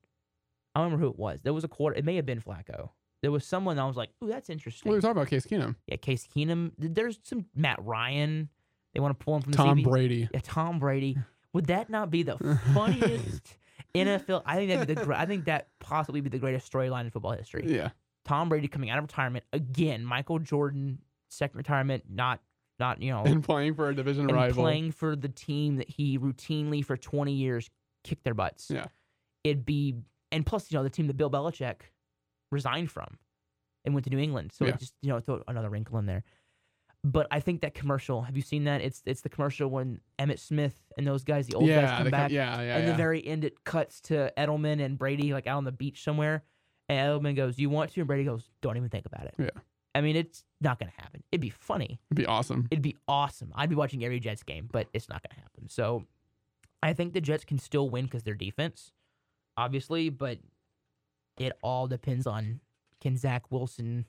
I don't remember who it was. There was a quarter it may have been flacco there was someone I was like, "Ooh, that's interesting." Well, we were talking about Case Keenum. yeah, Case Keenum. There's some Matt Ryan. They want to pull him from the Tom CB Brady. yeah, Tom Brady. Would that not be the funniest NFL? I think that'd be the. I think that possibly be the greatest storyline in football history. Yeah. Tom Brady coming out of retirement again. Michael Jordan second retirement. Not not you know And playing for a division and rival. playing for the team that he routinely for 20 years kicked their butts. Yeah. It'd be and plus you know the team that Bill Belichick resigned from and went to New England. So Yeah. it just you know throw another wrinkle in there. But I think that commercial. Have you seen that? It's it's the commercial when Emmitt Smith and those guys, the old guys, come back. yeah, yeah, and yeah. the very end, it cuts to Edelman and Brady like out on the beach somewhere. And Edelman goes, "You want to?" And Brady goes, "Don't even think about it." Yeah. I mean, it's not going to happen. It'd be funny. It'd be awesome. It'd be awesome. I'd be watching every Jets game, but it's not going to happen. So I think the Jets can still win because their defense, obviously, but it all depends on can Zach Wilson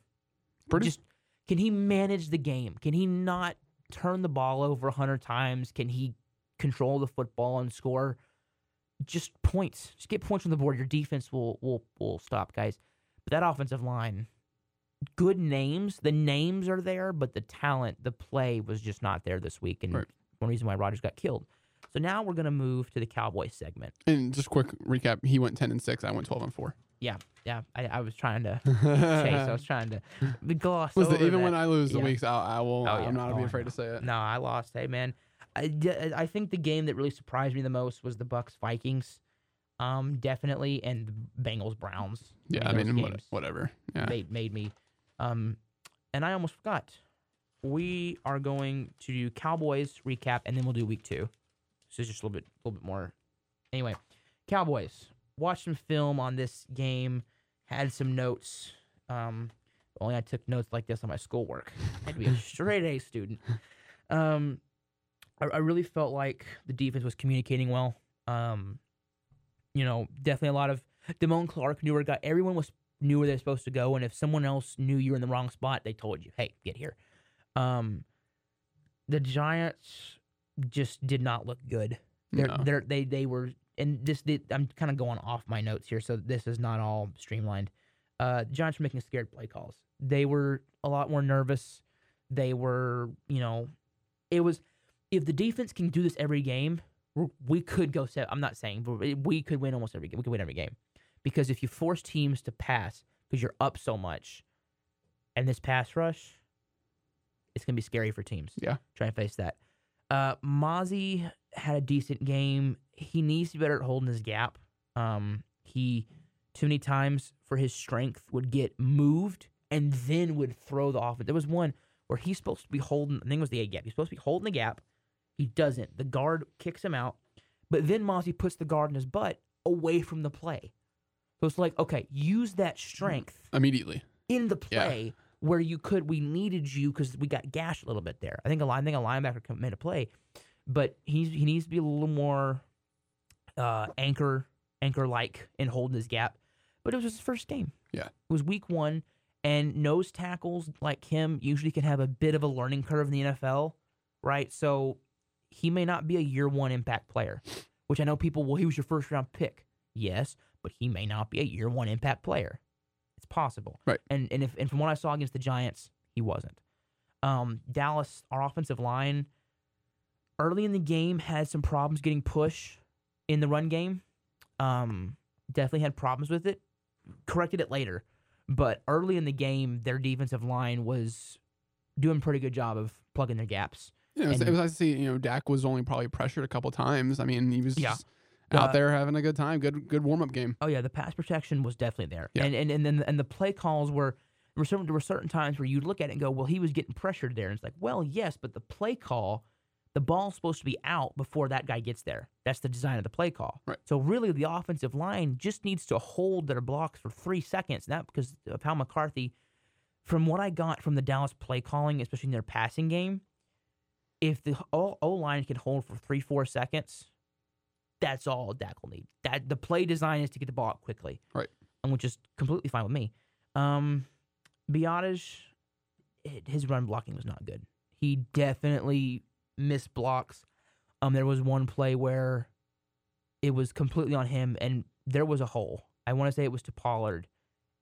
Pretty just can he manage the game? Can he not turn the ball over a hundred times? Can he control the football and score just points? Just get points on the board. Your defense will will will stop, guys. But that offensive line, good names. The names are there, but the talent, the play was just not there this week, and Right. one reason why Rodgers got killed. So now we're gonna move to the Cowboys segment. and just quick recap. He went ten and six. I went twelve and four. Yeah, yeah. I, I was trying to chase. I was trying to gloss Listen, over even that. when I lose the Yeah. weeks, I'll, I will. Oh, yeah. I'm not Oh, be afraid to say it. No, I lost. Hey, man. I, I think the game that really surprised me the most was the Bucks Vikings. Um, definitely, and the Bengals Browns. Yeah, I mean, what- whatever. Yeah. made made me. Um, and I almost forgot. We are going to do Cowboys recap, and then we'll do week two. So it's just a little bit, a little bit more. Anyway, Cowboys. Watched some film on this game. Had some notes. Um, only I took notes like this on my schoolwork. I had to be a straight A student. Um, I, I really felt like the defense was communicating well. Um, you know, definitely a lot of Damone Clark knew where got everyone was knew where they're supposed to go, and if someone else knew you were in the wrong spot, they told you, "Hey, get here." Um, the Giants just did not look good. They're, No. they're, they they were, and this did, I'm kind of going off my notes here, so this is not all streamlined. Uh, the Giants were making scared play calls. They were a lot more nervous. They were, you know, it was if the defense can do this every game, we're- could go seven. I'm not saying, but we- we could win almost every game. We could win every game because if you force teams to pass because you're up so much, and this pass rush, it's gonna be scary for teams. Yeah. try and face that. Uh, Mozzie had a decent game. He needs to be better at holding his gap. Um, he too many times for his strength would get moved and then would throw the offense. There was one where he's supposed to be holding. I think it was the A gap. He's supposed to be holding the gap. He doesn't. The guard kicks him out, but then Mazi puts the guard in his butt away from the play. So it's like, okay, use that strength Immediately. in the Yeah. play where you could. We needed you because we got gashed a little bit there. I think a line, I think a linebacker made a play, but he's he needs to be a little more uh, anchor anchor like and holding his gap. But it was his first game. Yeah. it was week one, and nose tackles like him usually can have a bit of a learning curve in the NFL, right? So he may not be a year one impact player, which I know people. Well, he was your first round pick, yes, but he may not be a year one impact player. It's possible, Right. And and if and from what I saw against the Giants, he wasn't. Um, Dallas, our offensive line, early in the game had some problems getting push in the run game. Um, definitely had problems with it. Corrected it later, but early in the game, their defensive line was doing a pretty good job of plugging their gaps. Know, it was- And- it was nice to see. You know, Dak was only probably pressured a couple times. I mean, he was Yeah. out Uh, there having a good time. Good, good warm up game. Oh yeah, the pass protection was definitely there, Yeah. and and and then and the play calls were there were certain there were certain times where you'd look at it and go, well, he was getting pressured there, and it's like, well, yes, but the play call, the ball's supposed to be out before that guy gets there. That's the design of the play call. Right. So really, the offensive line just needs to hold their blocks for three seconds. and That because of how McCarthy, from what I got from the Dallas play calling, especially in their passing game, if the O line can hold for three four seconds, that's all Dak will need. That the play design is to get the ball out quickly, Right. And which is completely fine with me. Um, Biadasz, it, his run blocking was not good. He definitely missed blocks. Um, there was one play where it was completely on him, and there was a hole. I want to say it was to Pollard,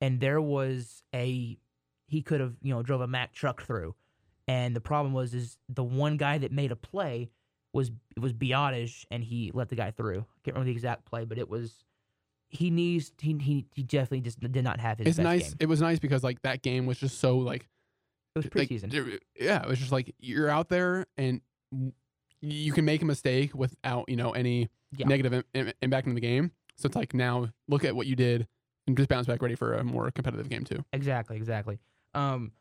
and there was a he could have you know drove a Mack truck through, and the problem was is the one guy that made a play was it was Biadasz, and he let the guy through. I can't remember the exact play, but it was he needs he he, he definitely just did not have his It's nice. game. It was nice because like that game was just so like It was preseason. there- yeah, it was just like you're out there and you can make a mistake without you know any Yeah. negative im- im- impact in the game. So it's like now look at what you did and just bounce back ready for a more competitive game too. Exactly, exactly. Um,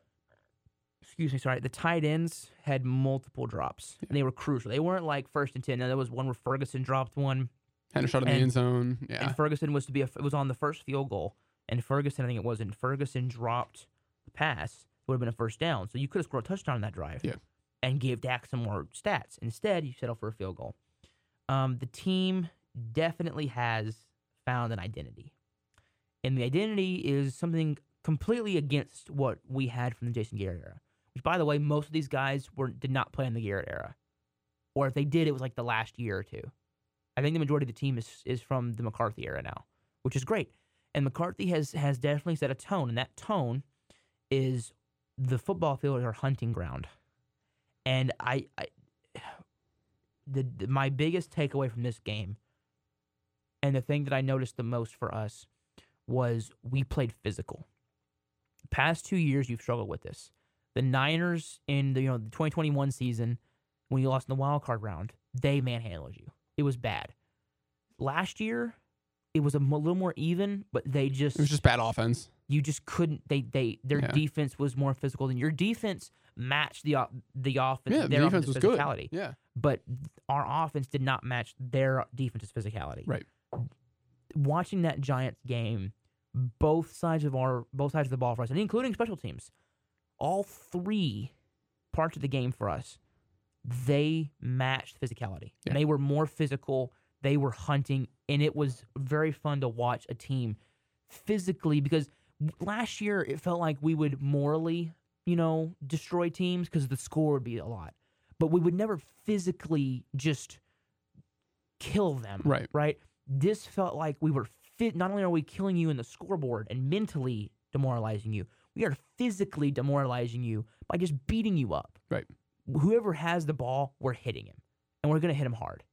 excuse me, sorry. The tight ends had multiple drops, and they were crucial. They weren't like first and ten. Now, there was one where Ferguson dropped one, Had a shot in the end zone. Yeah, and Ferguson was to be a, it was on the first field goal, and Ferguson, I think it was, and Ferguson dropped the pass. It would have been a first down, so you could have scored a touchdown in that drive. Yeah. And gave Dak some more stats. Instead, you settle for a field goal. Um, the team definitely has found an identity, and the identity is something completely against what we had from the Jason Garrett era. Which, by the way, most of these guys were did not play in the Garrett era, or if they did, it was like the last year or two. I think the majority of the team is is from the McCarthy era now, which is great. And McCarthy has has definitely set a tone, and that tone is the football field is our hunting ground. And I, I the, the my biggest takeaway from this game, and the thing that I noticed the most for us, was we played physical. Past two years, you've struggled with this. The Niners in the you know the 2021 season, when you lost in the wild card round, they manhandled you. It was bad. Last year, it was a little more even, but they just it was just bad offense. you just couldn't. They they their Yeah. defense was more physical than your defense matched the the offense. Yeah, the their defense was good. physicality, Yeah, but our offense did not match their defense's physicality. Right. Watching that Giants game, both sides of our both sides of the ball for us, and including special teams, all three parts of the game for us, they matched physicality. Yeah. They were more physical. They were hunting, and it was very fun to watch a team physically because last year it felt like we would morally, you know, destroy teams because the score would be a lot, but we would never physically just kill them. Right. Right. This felt like we were fit. Not only are we killing you in the scoreboard and mentally demoralizing you, we are physically demoralizing you by just beating you up. Right. Whoever has the ball, we're hitting him, and we're gonna hit him hard.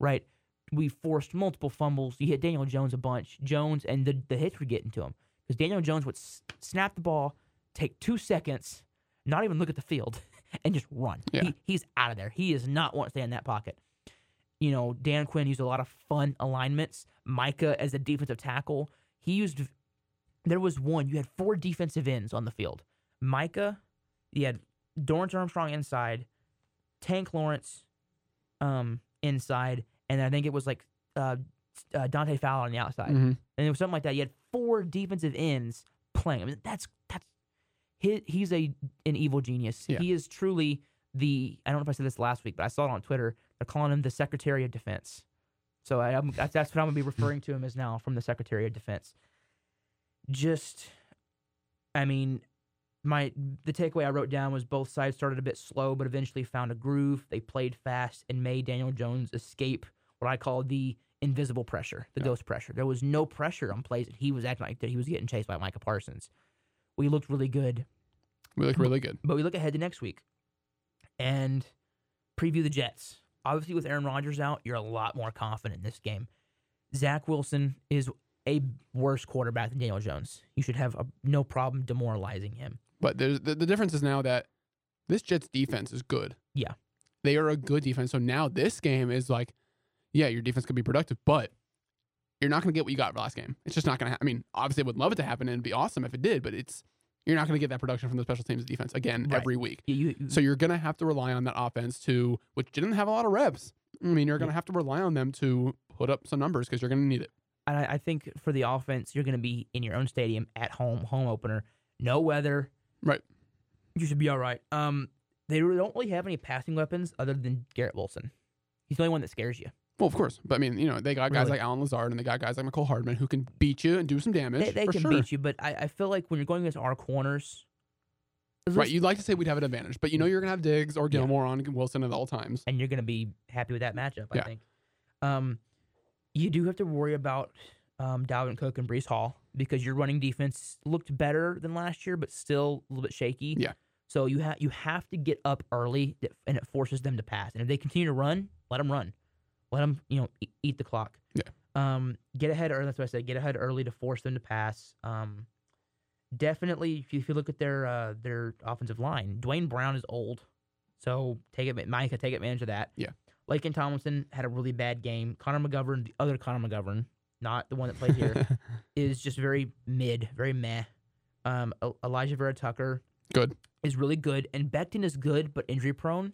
Right. We forced multiple fumbles. You hit Daniel Jones a bunch. Jones and the the hits were getting to him because Daniel Jones would s- snap the ball, take two seconds, not even look at the field, and just run. Yeah. He, he's out of there. He is not want to stay in that pocket. You know, Dan Quinn used a lot of fun alignments. Micah as a defensive tackle, he used. There was one. You had four defensive ends on the field. Micah, you had Dorance Armstrong inside, Tank Lawrence um, inside, and I think it was like uh, uh, Dante Fowler on the outside, Mhm. and it was something like that. You had four defensive ends playing. I mean, that's that's he, he's a an evil genius. Yeah. He is truly the. I don't know if I said this last week, but I saw it on Twitter. They're calling him the Secretary of Defense. So I, I'm, that's, that's what I'm gonna be referring to him as now, from the Secretary of Defense. Just, I mean, my the takeaway I wrote down was both sides started a bit slow, but eventually found a groove. They played fast and made Daniel Jones escape what I call the invisible pressure, the Yeah. ghost pressure. There was no pressure on plays that he was acting like that he was getting chased by Micah Parsons. We looked really good, We look really good. but we look ahead to next week and preview the Jets. Obviously, with Aaron Rodgers out, you're a lot more confident in this game. Zach Wilson is a worse quarterback than Daniel Jones. You should have a, no problem demoralizing him. But there's the, the difference is now that this Jets defense is good. Yeah. They are a good defense. So now this game is like, yeah, your defense could be productive, but you're not going to get what you got last game. It's just not going to happen. I mean, obviously, I would love it to happen and it'd be awesome if it did, but it's you're not going to get that production from the special teams defense again Right. every week. You, you, So you're going to have to rely on that offense to, which didn't have a lot of reps. I mean, you're going to have to rely on them to put up some numbers because you're going to need it. and I, I think for the offense, you're going to be in your own stadium at home, home opener, no weather. Right. You should be all right. Um, they don't really have any passing weapons other than Garrett Wilson. He's the only one that scares you. Well, of course. But I mean, you know, they got guys Really? like Allen Lazard and they got guys like Mecole Hardman who can beat you and do some damage. They, they for can sure. beat you, but I, I feel like when you're going against our corners, Right, you'd like to say we'd have an advantage, but you know you're gonna have Diggs or Yeah. Gilmore on Wilson at all times. and you're going to be happy with that matchup. I Yeah. think. Um, you do have to worry about um, Dalvin Cook and Breece Hall because your running defense looked better than last year, but still a little bit shaky. Yeah. So you have you have to get up early, and it forces them to pass. And if they continue to run, let them run, let them you know e- eat the clock. Yeah. Um, get ahead early. That's what I said. Get ahead early to force them to pass. Um, definitely, if you, if you look at their uh, their offensive line, Duane Brown is old, so take it. Micah take advantage of that. Yeah. Laken Tomlinson had a really bad game. Connor McGovern, the other Connor McGovern, not the one that played here, is just very mid, very meh. Um, Alijah Vera Tucker Good. is really good, and Becton is good but injury prone.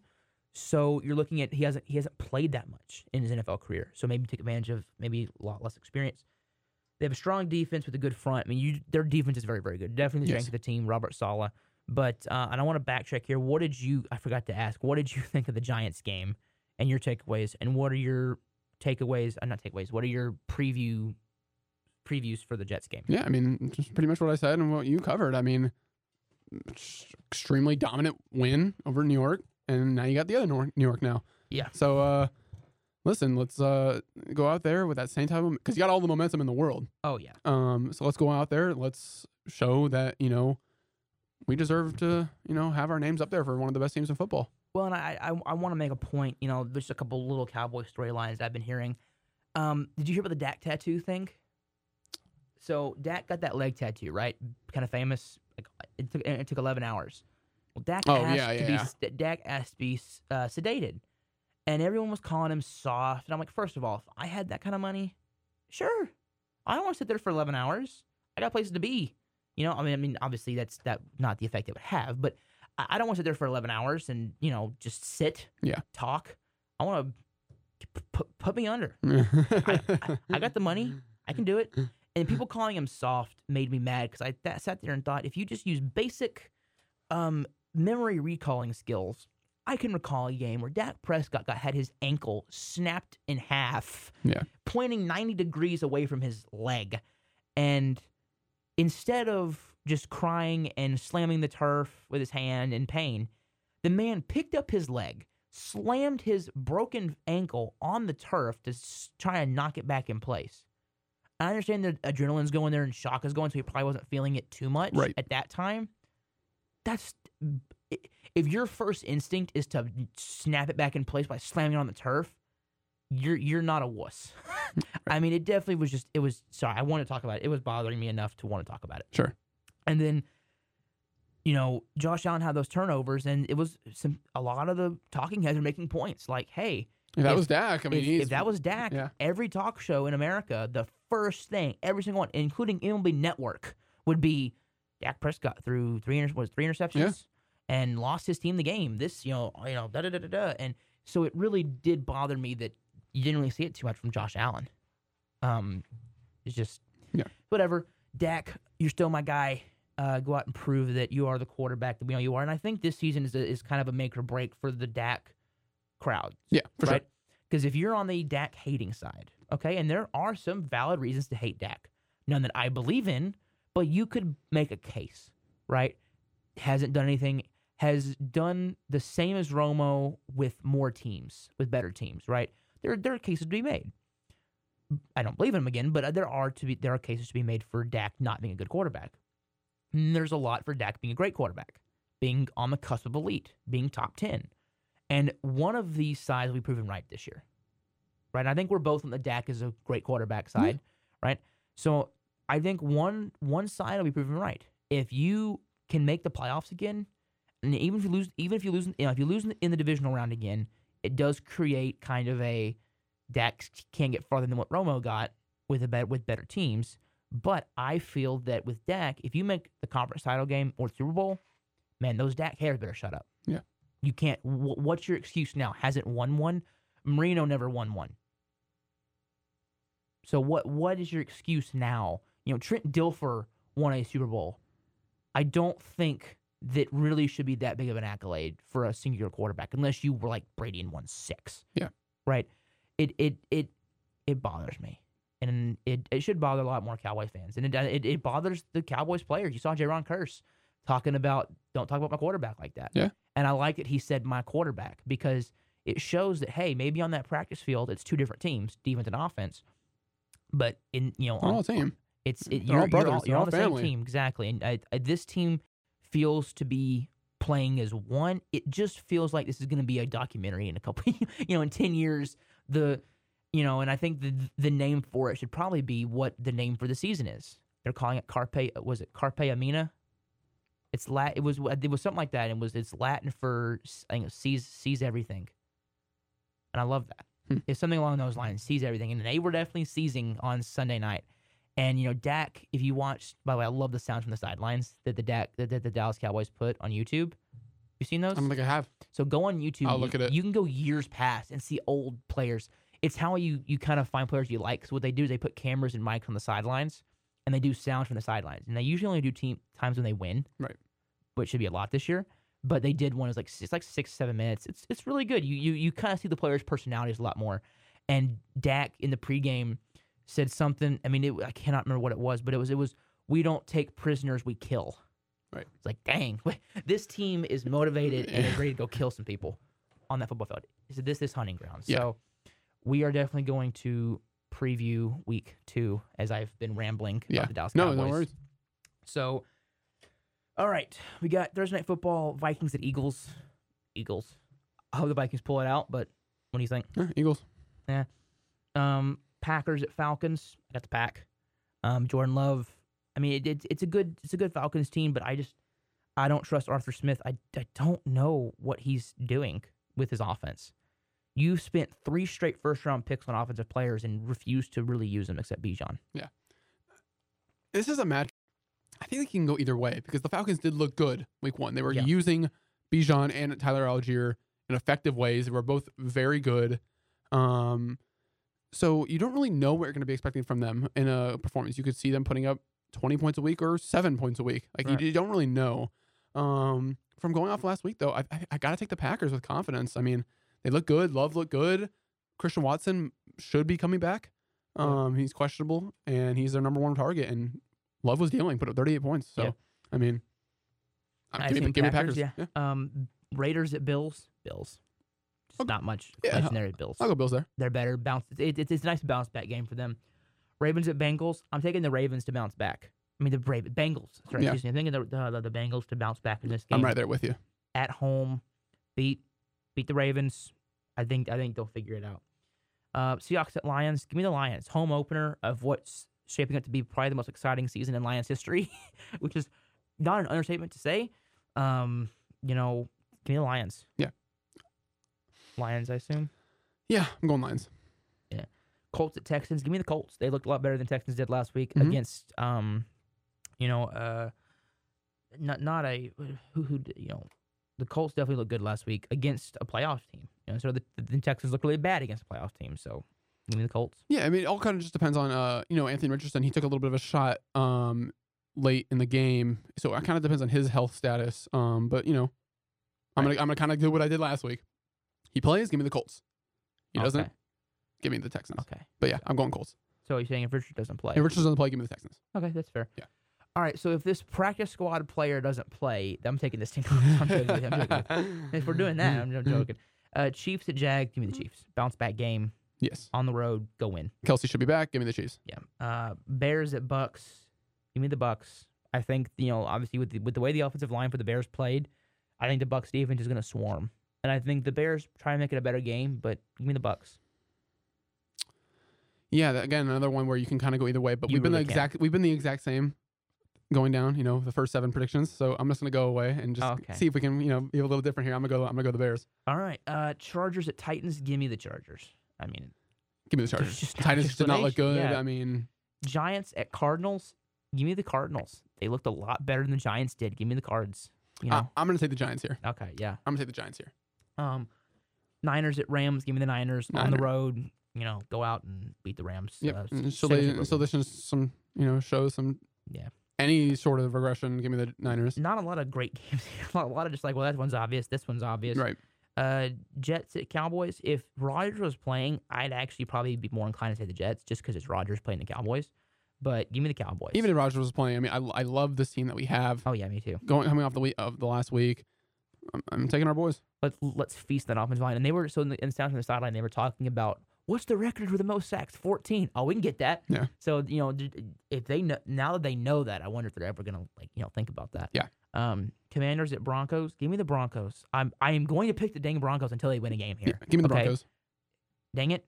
So you're looking at he hasn't he hasn't played that much in his NFL career. So maybe take advantage of maybe a lot less experience. They have a strong defense with a good front. I mean, you, their defense is very very good. Definitely the Yes. strength of the team. Robert Saleh. But uh, and I want to backtrack here. What did you? I forgot to ask. What did you think of the Giants game and your takeaways? And what are your takeaways? Uh, not takeaways. What are your preview previews for the Jets game? Yeah, I mean, just pretty much what I said and what you covered. I mean, extremely dominant win over New York, and now you got the other New York now. Yeah. So, uh, listen, let's uh go out there with that same type of because you got all the momentum in the world. Oh yeah. Um, so let's go out there. Let's show that you know we deserve to you know have our names up there for one of the best teams in football. Well, and I I, I want to make a point. You know, there's a couple little cowboy storylines I've been hearing. Um, did you hear about the Dak tattoo thing? So Dak got that leg tattoo, right? Kind of famous. Like it took it took 11 hours. Dak Oh, asked yeah, to yeah, be yeah. Dak asked to be uh, sedated, and everyone was calling him soft. And I'm like, first of all, if I had that kind of money, sure, I don't want to sit there for 11 hours. I got places to be. You know, I mean, I mean, obviously that's that not the effect it would have, but I, I don't want to sit there for 11 hours and you know just sit, Yeah. talk. I want to put put me under. I got the money. I can do it. And people calling him soft made me mad because I th- sat there and thought, if you just use basic um, memory recalling skills, I can recall a game where Dak Prescott got had his ankle snapped in half, Yeah. pointing 90 degrees away from his leg. And instead of just crying and slamming the turf with his hand in pain, the man picked up his leg, slammed his broken ankle on the turf to s- try and knock it back in place. I understand that adrenaline's going there and shock is going, so he probably wasn't feeling it too much Right. at that time. That's if your first instinct is to snap it back in place by slamming it on the turf, you're you're not a wuss. I mean, it definitely was just it was. Sorry, I want to talk about it. It was bothering me enough to want to talk about it. Sure. And then, you know, Josh Allen had those turnovers, and it was some a lot of the talking heads are making points like, "Hey, If that If- was Dak, I mean, if, he's, if that was Dak, yeah. every talk show in America, the first thing, every single one, including MLB Network, would be Dak Prescott through three inter- was three interceptions, and lost his team the game. This, you know, you know, da da da da da. And so it really did bother me that you didn't really see it too much from Josh Allen. Um, it's just Yeah. whatever. Dak, you're still my guy. Uh, go out and prove that you are the quarterback that we know you are. And I think this season is a, is kind of a make or break for the Dak crowd Yeah, for right? Because if you're on the Dak hating side, okay, and there are some valid reasons to hate Dak, none that I believe in, but you could make a case, right? Hasn't done anything, has done the same as Romo with more teams, with better teams, right? There, there are cases to be made. I don't believe in him again, but uh, there are to be there are cases to be made for Dak not being a good quarterback. And there's a lot for Dak being a great quarterback, being on the cusp of elite, being top ten. And one of these sides will be proven right this year. Right? And I think we're both on the Dak is a great quarterback side, right? So I think one one side will be proven right. If you can make the playoffs again, and even if you lose, even if you lose, you know, if you lose in the, in the divisional round again, it does create kind of a Dak can't get farther than what Romo got with a bet with better teams. But I feel that with Dak, if you make the conference title game or Super Bowl, man, those Dak hairs better shut up. Yeah. You can't. wh- What's your excuse now? Hasn't won one. Marino never won one. So what? What is your excuse now? You know, Trent Dilfer won a Super Bowl. I don't think that really should be that big of an accolade for a singular quarterback, unless you were like Brady and won six. Yeah. Right. It it it it bothers me, and it, it should bother a lot more Cowboy fans, and it it, it bothers the Cowboys players. You saw Jayron Kearse talking about don't talk about my quarterback like that. Yeah. And I like it. He said my quarterback because it shows that hey, maybe on that practice field it's two different teams, defense and offense, but in you know on- a team. It's it, They're all you're, brothers, You're, all, you're all on the family. same team exactly, and I, I, this team feels to be playing as one. It just feels like this is going to be a documentary in a couple, you know, in ten years. The, you know, and I think the the name for it should probably be what the name for the season is. They're calling it Carpe. Was it Carpe Omnia? It's Lat. It was it was something like that. And it was it's Latin for I think seize seize everything. And I love that. Hmm. It's something along those lines. Seize everything, and they were definitely seizing on Sunday night. And you know, Dak. If you watch, by the way, I love the sounds from the sidelines that the Dak that, that the Dallas Cowboys put on YouTube. You seen those? I don't think I have. So go on YouTube. I'll you- look at it. You can go years past and see old players. It's how you you kind of find players you like. So what they do is they put cameras and mics on the sidelines, and they do sounds from the sidelines. And they usually only do team times when they win, Right. Which should be a lot this year. But they did one. It was like it's like six seven minutes. It's it's really good. You you you kind of see the players' personalities a lot more. And Dak in the pregame said something. I mean, it, I cannot remember what it was, but it was it was we don't take prisoners, we kill. Right. It's like, dang, this team is motivated and ready to go kill some people on that football field. Said, this this hunting ground. Yeah. So we are definitely going to preview week two as I've been rambling Yeah. about the Dallas No, Cowboys. no worries. So, all right, we got Thursday night football, Vikings at Eagles. Eagles. I hope the Vikings pull it out, but what do you think? Yeah, Eagles. Yeah. Um, Packers at Falcons. I got the pack. Um, Jordan Love. I mean, it, it's it's a good it's a good Falcons team, but I just I don't trust Arthur Smith. I, I don't know what he's doing with his offense. You spent three straight first round picks on offensive players and refused to really use them except Bijan. Yeah, this is a match. I think it can go either way because the Falcons did look good week one. They were Yeah. using Bijan and Tyler Allgeier in effective ways. They were both very good. Um, so you don't really know what you're going to be expecting from them in a performance. You could see them putting up 20 points a week or seven points a week. Like Right. you, you don't really know. Um, from going off last week though, I, I, I got to take the Packers with confidence. I mean, they look good. Love look good. Christian Watson should be coming back. Yeah. Um, he's questionable and he's their number one target. And Love was dealing, put up 38 points. So Yeah. I mean, I give, me, think give me Packers, Packers. yeah. Um, Raiders at Bills. Bills. Not much Yeah, at Bills. I'll go Bills there. They're better. Bounce. It, it, it's a nice bounce back game for them. Ravens at Bengals. I'm taking the Ravens to bounce back. I mean the Raven, Bengals. Sorry, Yeah. excuse me. I'm thinking the, the the Bengals to bounce back in this game. I'm right there with you. At home, beat beat the Ravens. I think I think they'll figure it out. Uh, Seahawks at Lions. Give me the Lions. Home opener of what's shaping up to be probably the most exciting season in Lions history, which is not an understatement to say. Um, you know, give me the Lions. Yeah. Lions, I assume. Yeah, I'm going Lions. Yeah. Colts at Texans. Give me the Colts. They looked a lot better than Texans did last week Mhm. against, um, you know, uh, not not a who who you know, the Colts definitely looked good last week against a playoff team. You know, so the, the Texans look really bad against a playoff team. So give me the Colts. Yeah, I mean, it all kind of just depends on, uh, you know, Anthony Richardson. He took a little bit of a shot um, late in the game, so it kind of depends on his health status. Um, but you know, I'm Right. gonna I'm gonna kind of do what I did last week. He plays, give me the Colts. He doesn't, Okay. give me the Texans. Okay. But yeah, I'm going Colts. So you're saying if Richard doesn't play? If Richardson doesn't play, give me the Texans. Okay, that's fair. Yeah. All right. So if this practice squad player doesn't play, I'm taking this team. I'm joking. with you, I'm joking. with you. If we're doing that, I'm, I'm joking. Uh, Chiefs at Jag. Give me the Chiefs. Bounce back game yes, on the road. Go win. Kelce should be back. Give me the Chiefs. Yeah. Uh, Bears at Bucs. Give me the Bucs. I think you know, obviously with the, with the way the offensive line for the Bears played, I think the Bucs defense is going to swarm, and I think the Bears try to make it a better game. But give me the Bucs. Yeah, that, again, another one where you can kind of go either way. But You we've been the can. exact we've been the exact same going down. You know, the first seven predictions. So I'm just gonna go away and just Okay. see if we can you know be a little different here. I'm gonna go. I'm gonna go the Bears. All right. Uh, Chargers at Titans. Give me the Chargers. I mean, Give me the Chargers. just Titans did not look good. Yeah. I mean, Giants at Cardinals. Give me the Cardinals. They looked a lot better than the Giants did. Give me the Cards. You know. I, I'm gonna take the Giants here. okay. Yeah. I'm gonna take the Giants here. Um, Niners at Rams. Give me the Niners on the road. You know, go out and beat the Rams. Yep. Uh, so they so this is some you know shows some Yeah. any sort of regression. Give me the Niners. not a lot of great games. a lot of just like, well, that one's obvious. This one's obvious. Right. Uh, Jets at Cowboys. If Rodgers was playing, I'd actually probably be more inclined to say the Jets just because it's Rodgers playing the Cowboys. But give me the Cowboys. Even if Rodgers was playing, I mean, I, I love this team that we have oh yeah, me too. going coming off the week of the last week. I'm, I'm taking our boys. Let's let's feast that offensive line. And they were so in the, in the sound from the sideline, they were talking about what's the record for the most sacks? Fourteen. Oh, we can get that. Yeah. So you know, if they know now that they know that, I wonder if they're ever gonna like you know think about that. Yeah. Um, Commanders at Broncos. Give me the Broncos. I'm I am going to pick the dang Broncos until they win a game here. Yeah, give me the Okay. Broncos. Dang it,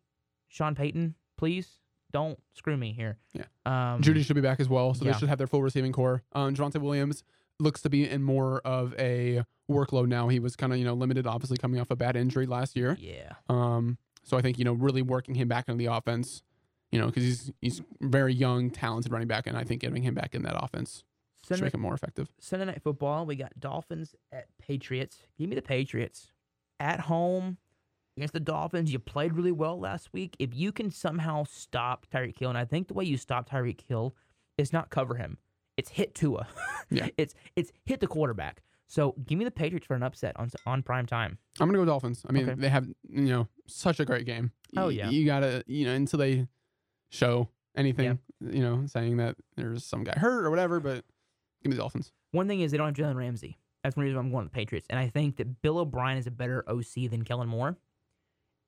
Sean Payton, please don't screw me here. Yeah. Um, Jeudy should be back as well, so yeah. they should have their full receiving core. Um, Javonte Williams looks to be in more of a workload now. He was kind of you know limited, obviously coming off a bad injury last year. Yeah. Um, so I think you know really working him back into the offense, you know, because he's he's very young, talented running back, and I think getting him back in that offense should Sunday, make him more effective. Sunday night football. We got Dolphins at Patriots. Give me the Patriots at home against the Dolphins. You played really well last week. If you can somehow stop Tyreek Hill, and I think the way you stop Tyreek Hill is not cover him. It's hit Tua. Yeah. It's it's hit the quarterback. So give me the Patriots for an upset on on prime time. I'm gonna go Dolphins. I mean, Okay. they have you know such a great game. Oh, yeah. you gotta you know until they show anything, you know, saying that there's some guy hurt or whatever. But give me the Dolphins. One thing is they don't have Jalen Ramsey. That's one reason I'm going with the Patriots. And I think that Bill O'Brien is a better OC than Kellen Moore.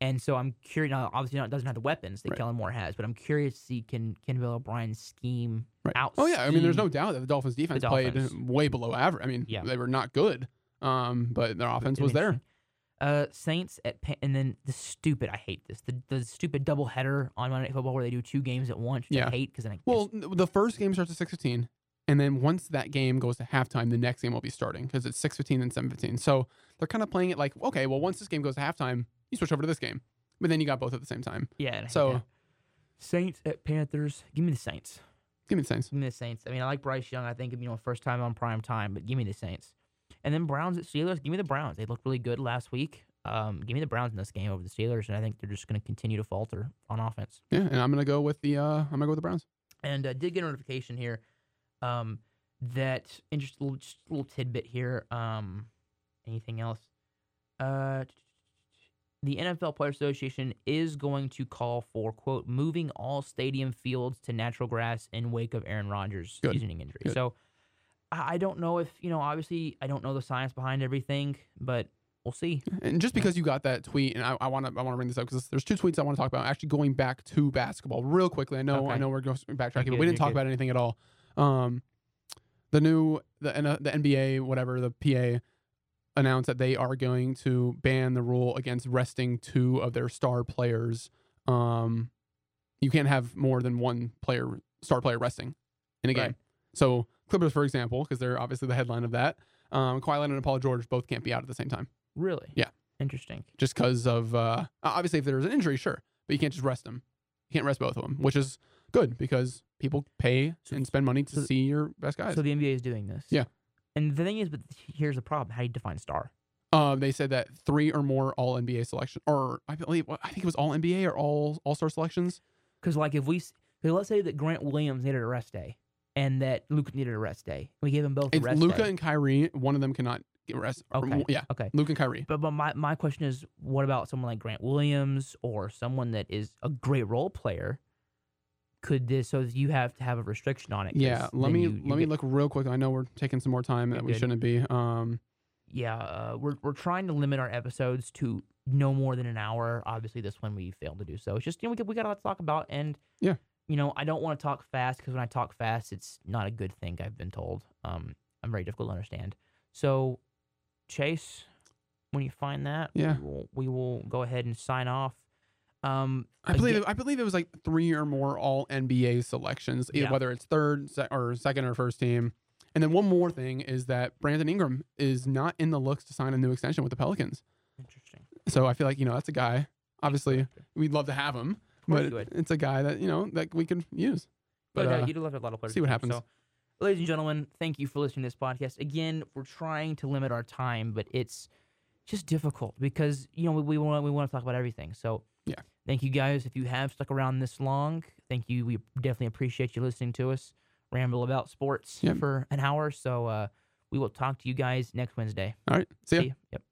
And so I'm curious. Now, obviously, not doesn't have the weapons that Right. Kellen Moore has, but I'm curious to see can can Bill O'Brien scheme Right. out. Oh yeah, I mean, there's no doubt that the Dolphins defense played Dolphins. way below average. I mean, Yeah. they were not good, um, but their offense was there. Uh, Saints at and then the stupid. I hate this. The the stupid double header on Monday Night Football where they do two games at once. Which I Yeah. hate because then I Well, the first game starts at 6:15, and then once that game goes to halftime, the next game will be starting because it's 6:15 and 7:15. So they're kind of playing it like, okay, well, once this game goes to halftime, you switch over to this game, but then you got both at the same time. yeah. I so- that. Saints at Panthers. Give me the Saints. Give me the Saints. Give me the Saints. I mean, I like Bryce Young. I think you know first time on prime time, but give me the Saints. And then Browns at Steelers. Give me the Browns. They looked really good last week. Um, give me the Browns in this game over the Steelers, and I think they're just going to continue to falter on offense. Yeah, and I'm gonna go with the uh, I'm gonna go with the Browns. And uh, did get a notification here um, that interest little, just a little tidbit here. Um, anything else? Uh, the NFL Players Association is going to call for quote moving all stadium fields to natural grass in wake of Aaron Rodgers' Good. seasoning injury. Good. So I don't know if you know. Obviously, I don't know the science behind everything, but we'll see. And just because you got that tweet, and I, want to I want to bring this up because there's two tweets I want to talk about. Actually, going back to basketball real quickly. I know I know we're going backtracking, but we you're didn't talk good. about anything at all. Um, the new the the NBA whatever the PA announced that they are going to ban the rule against resting two of their star players. Um, you can't have more than one player star player resting in a game. Right. So Clippers, for example, because they're obviously the headline of that. Um, Kawhi Leonard and Paul George both can't be out at the same time Really? Yeah. Interesting. just because of uh, obviously if there's an injury, sure, but you can't just rest them. You can't rest both of them, which is good because people pay and spend money to so- see your best guys. So the NBA is doing this. Yeah. And the thing is, but here's the problem: how do you define star? Um, they said that three or more All NBA selection, or I believe I think it was All NBA or All All Star selections. Because like if we, let's say that Grant Williams needed a rest day, and that Luke needed a rest day, we gave them both a It's rest Luka and Kyrie. One of them cannot get rest. Okay. mo- yeah, Okay. Luke and Kyrie. But but my, my question is, what about someone like Grant Williams or someone that is a great role player? Could this so you have to have a restriction on it Yeah, let me you- you let me look real quick. I know we're taking some more time that we good. shouldn't be. Um, Yeah, uh, we're we're trying to limit our episodes to no more than an hour. Obviously, this one we failed to do so. It's just you know we got, we got a lot to talk about, and Yeah. you know I don't want to talk fast because when I talk fast, it's not a good thing. I've been told. Um, I'm very difficult to understand. So, Chase, when you find that, Yeah. we will, we will go ahead and sign off. Um, I believe again- it, I believe it was like three or more All NBA selections, Yeah. whether it's third se- or second or first team. And then one more thing is that Brandon Ingram is not in the looks to sign a new extension with the Pelicans. interesting. So I feel like you know that's a guy. Obviously, we'd love to have him, but it's a guy that you know that we could use. But, But uh, uh, you do love a lot of players. see what happens. So, ladies and gentlemen, thank you for listening to this podcast. Again, we're trying to limit our time, but it's just difficult because you know we, we want we want to talk about everything. So Yeah. thank you guys if you have stuck around this long. Thank you. We definitely appreciate you listening to us ramble about sports Yep. for an hour. So uh, we will talk to you guys next Wednesday. all right, see ya. See ya. Yep.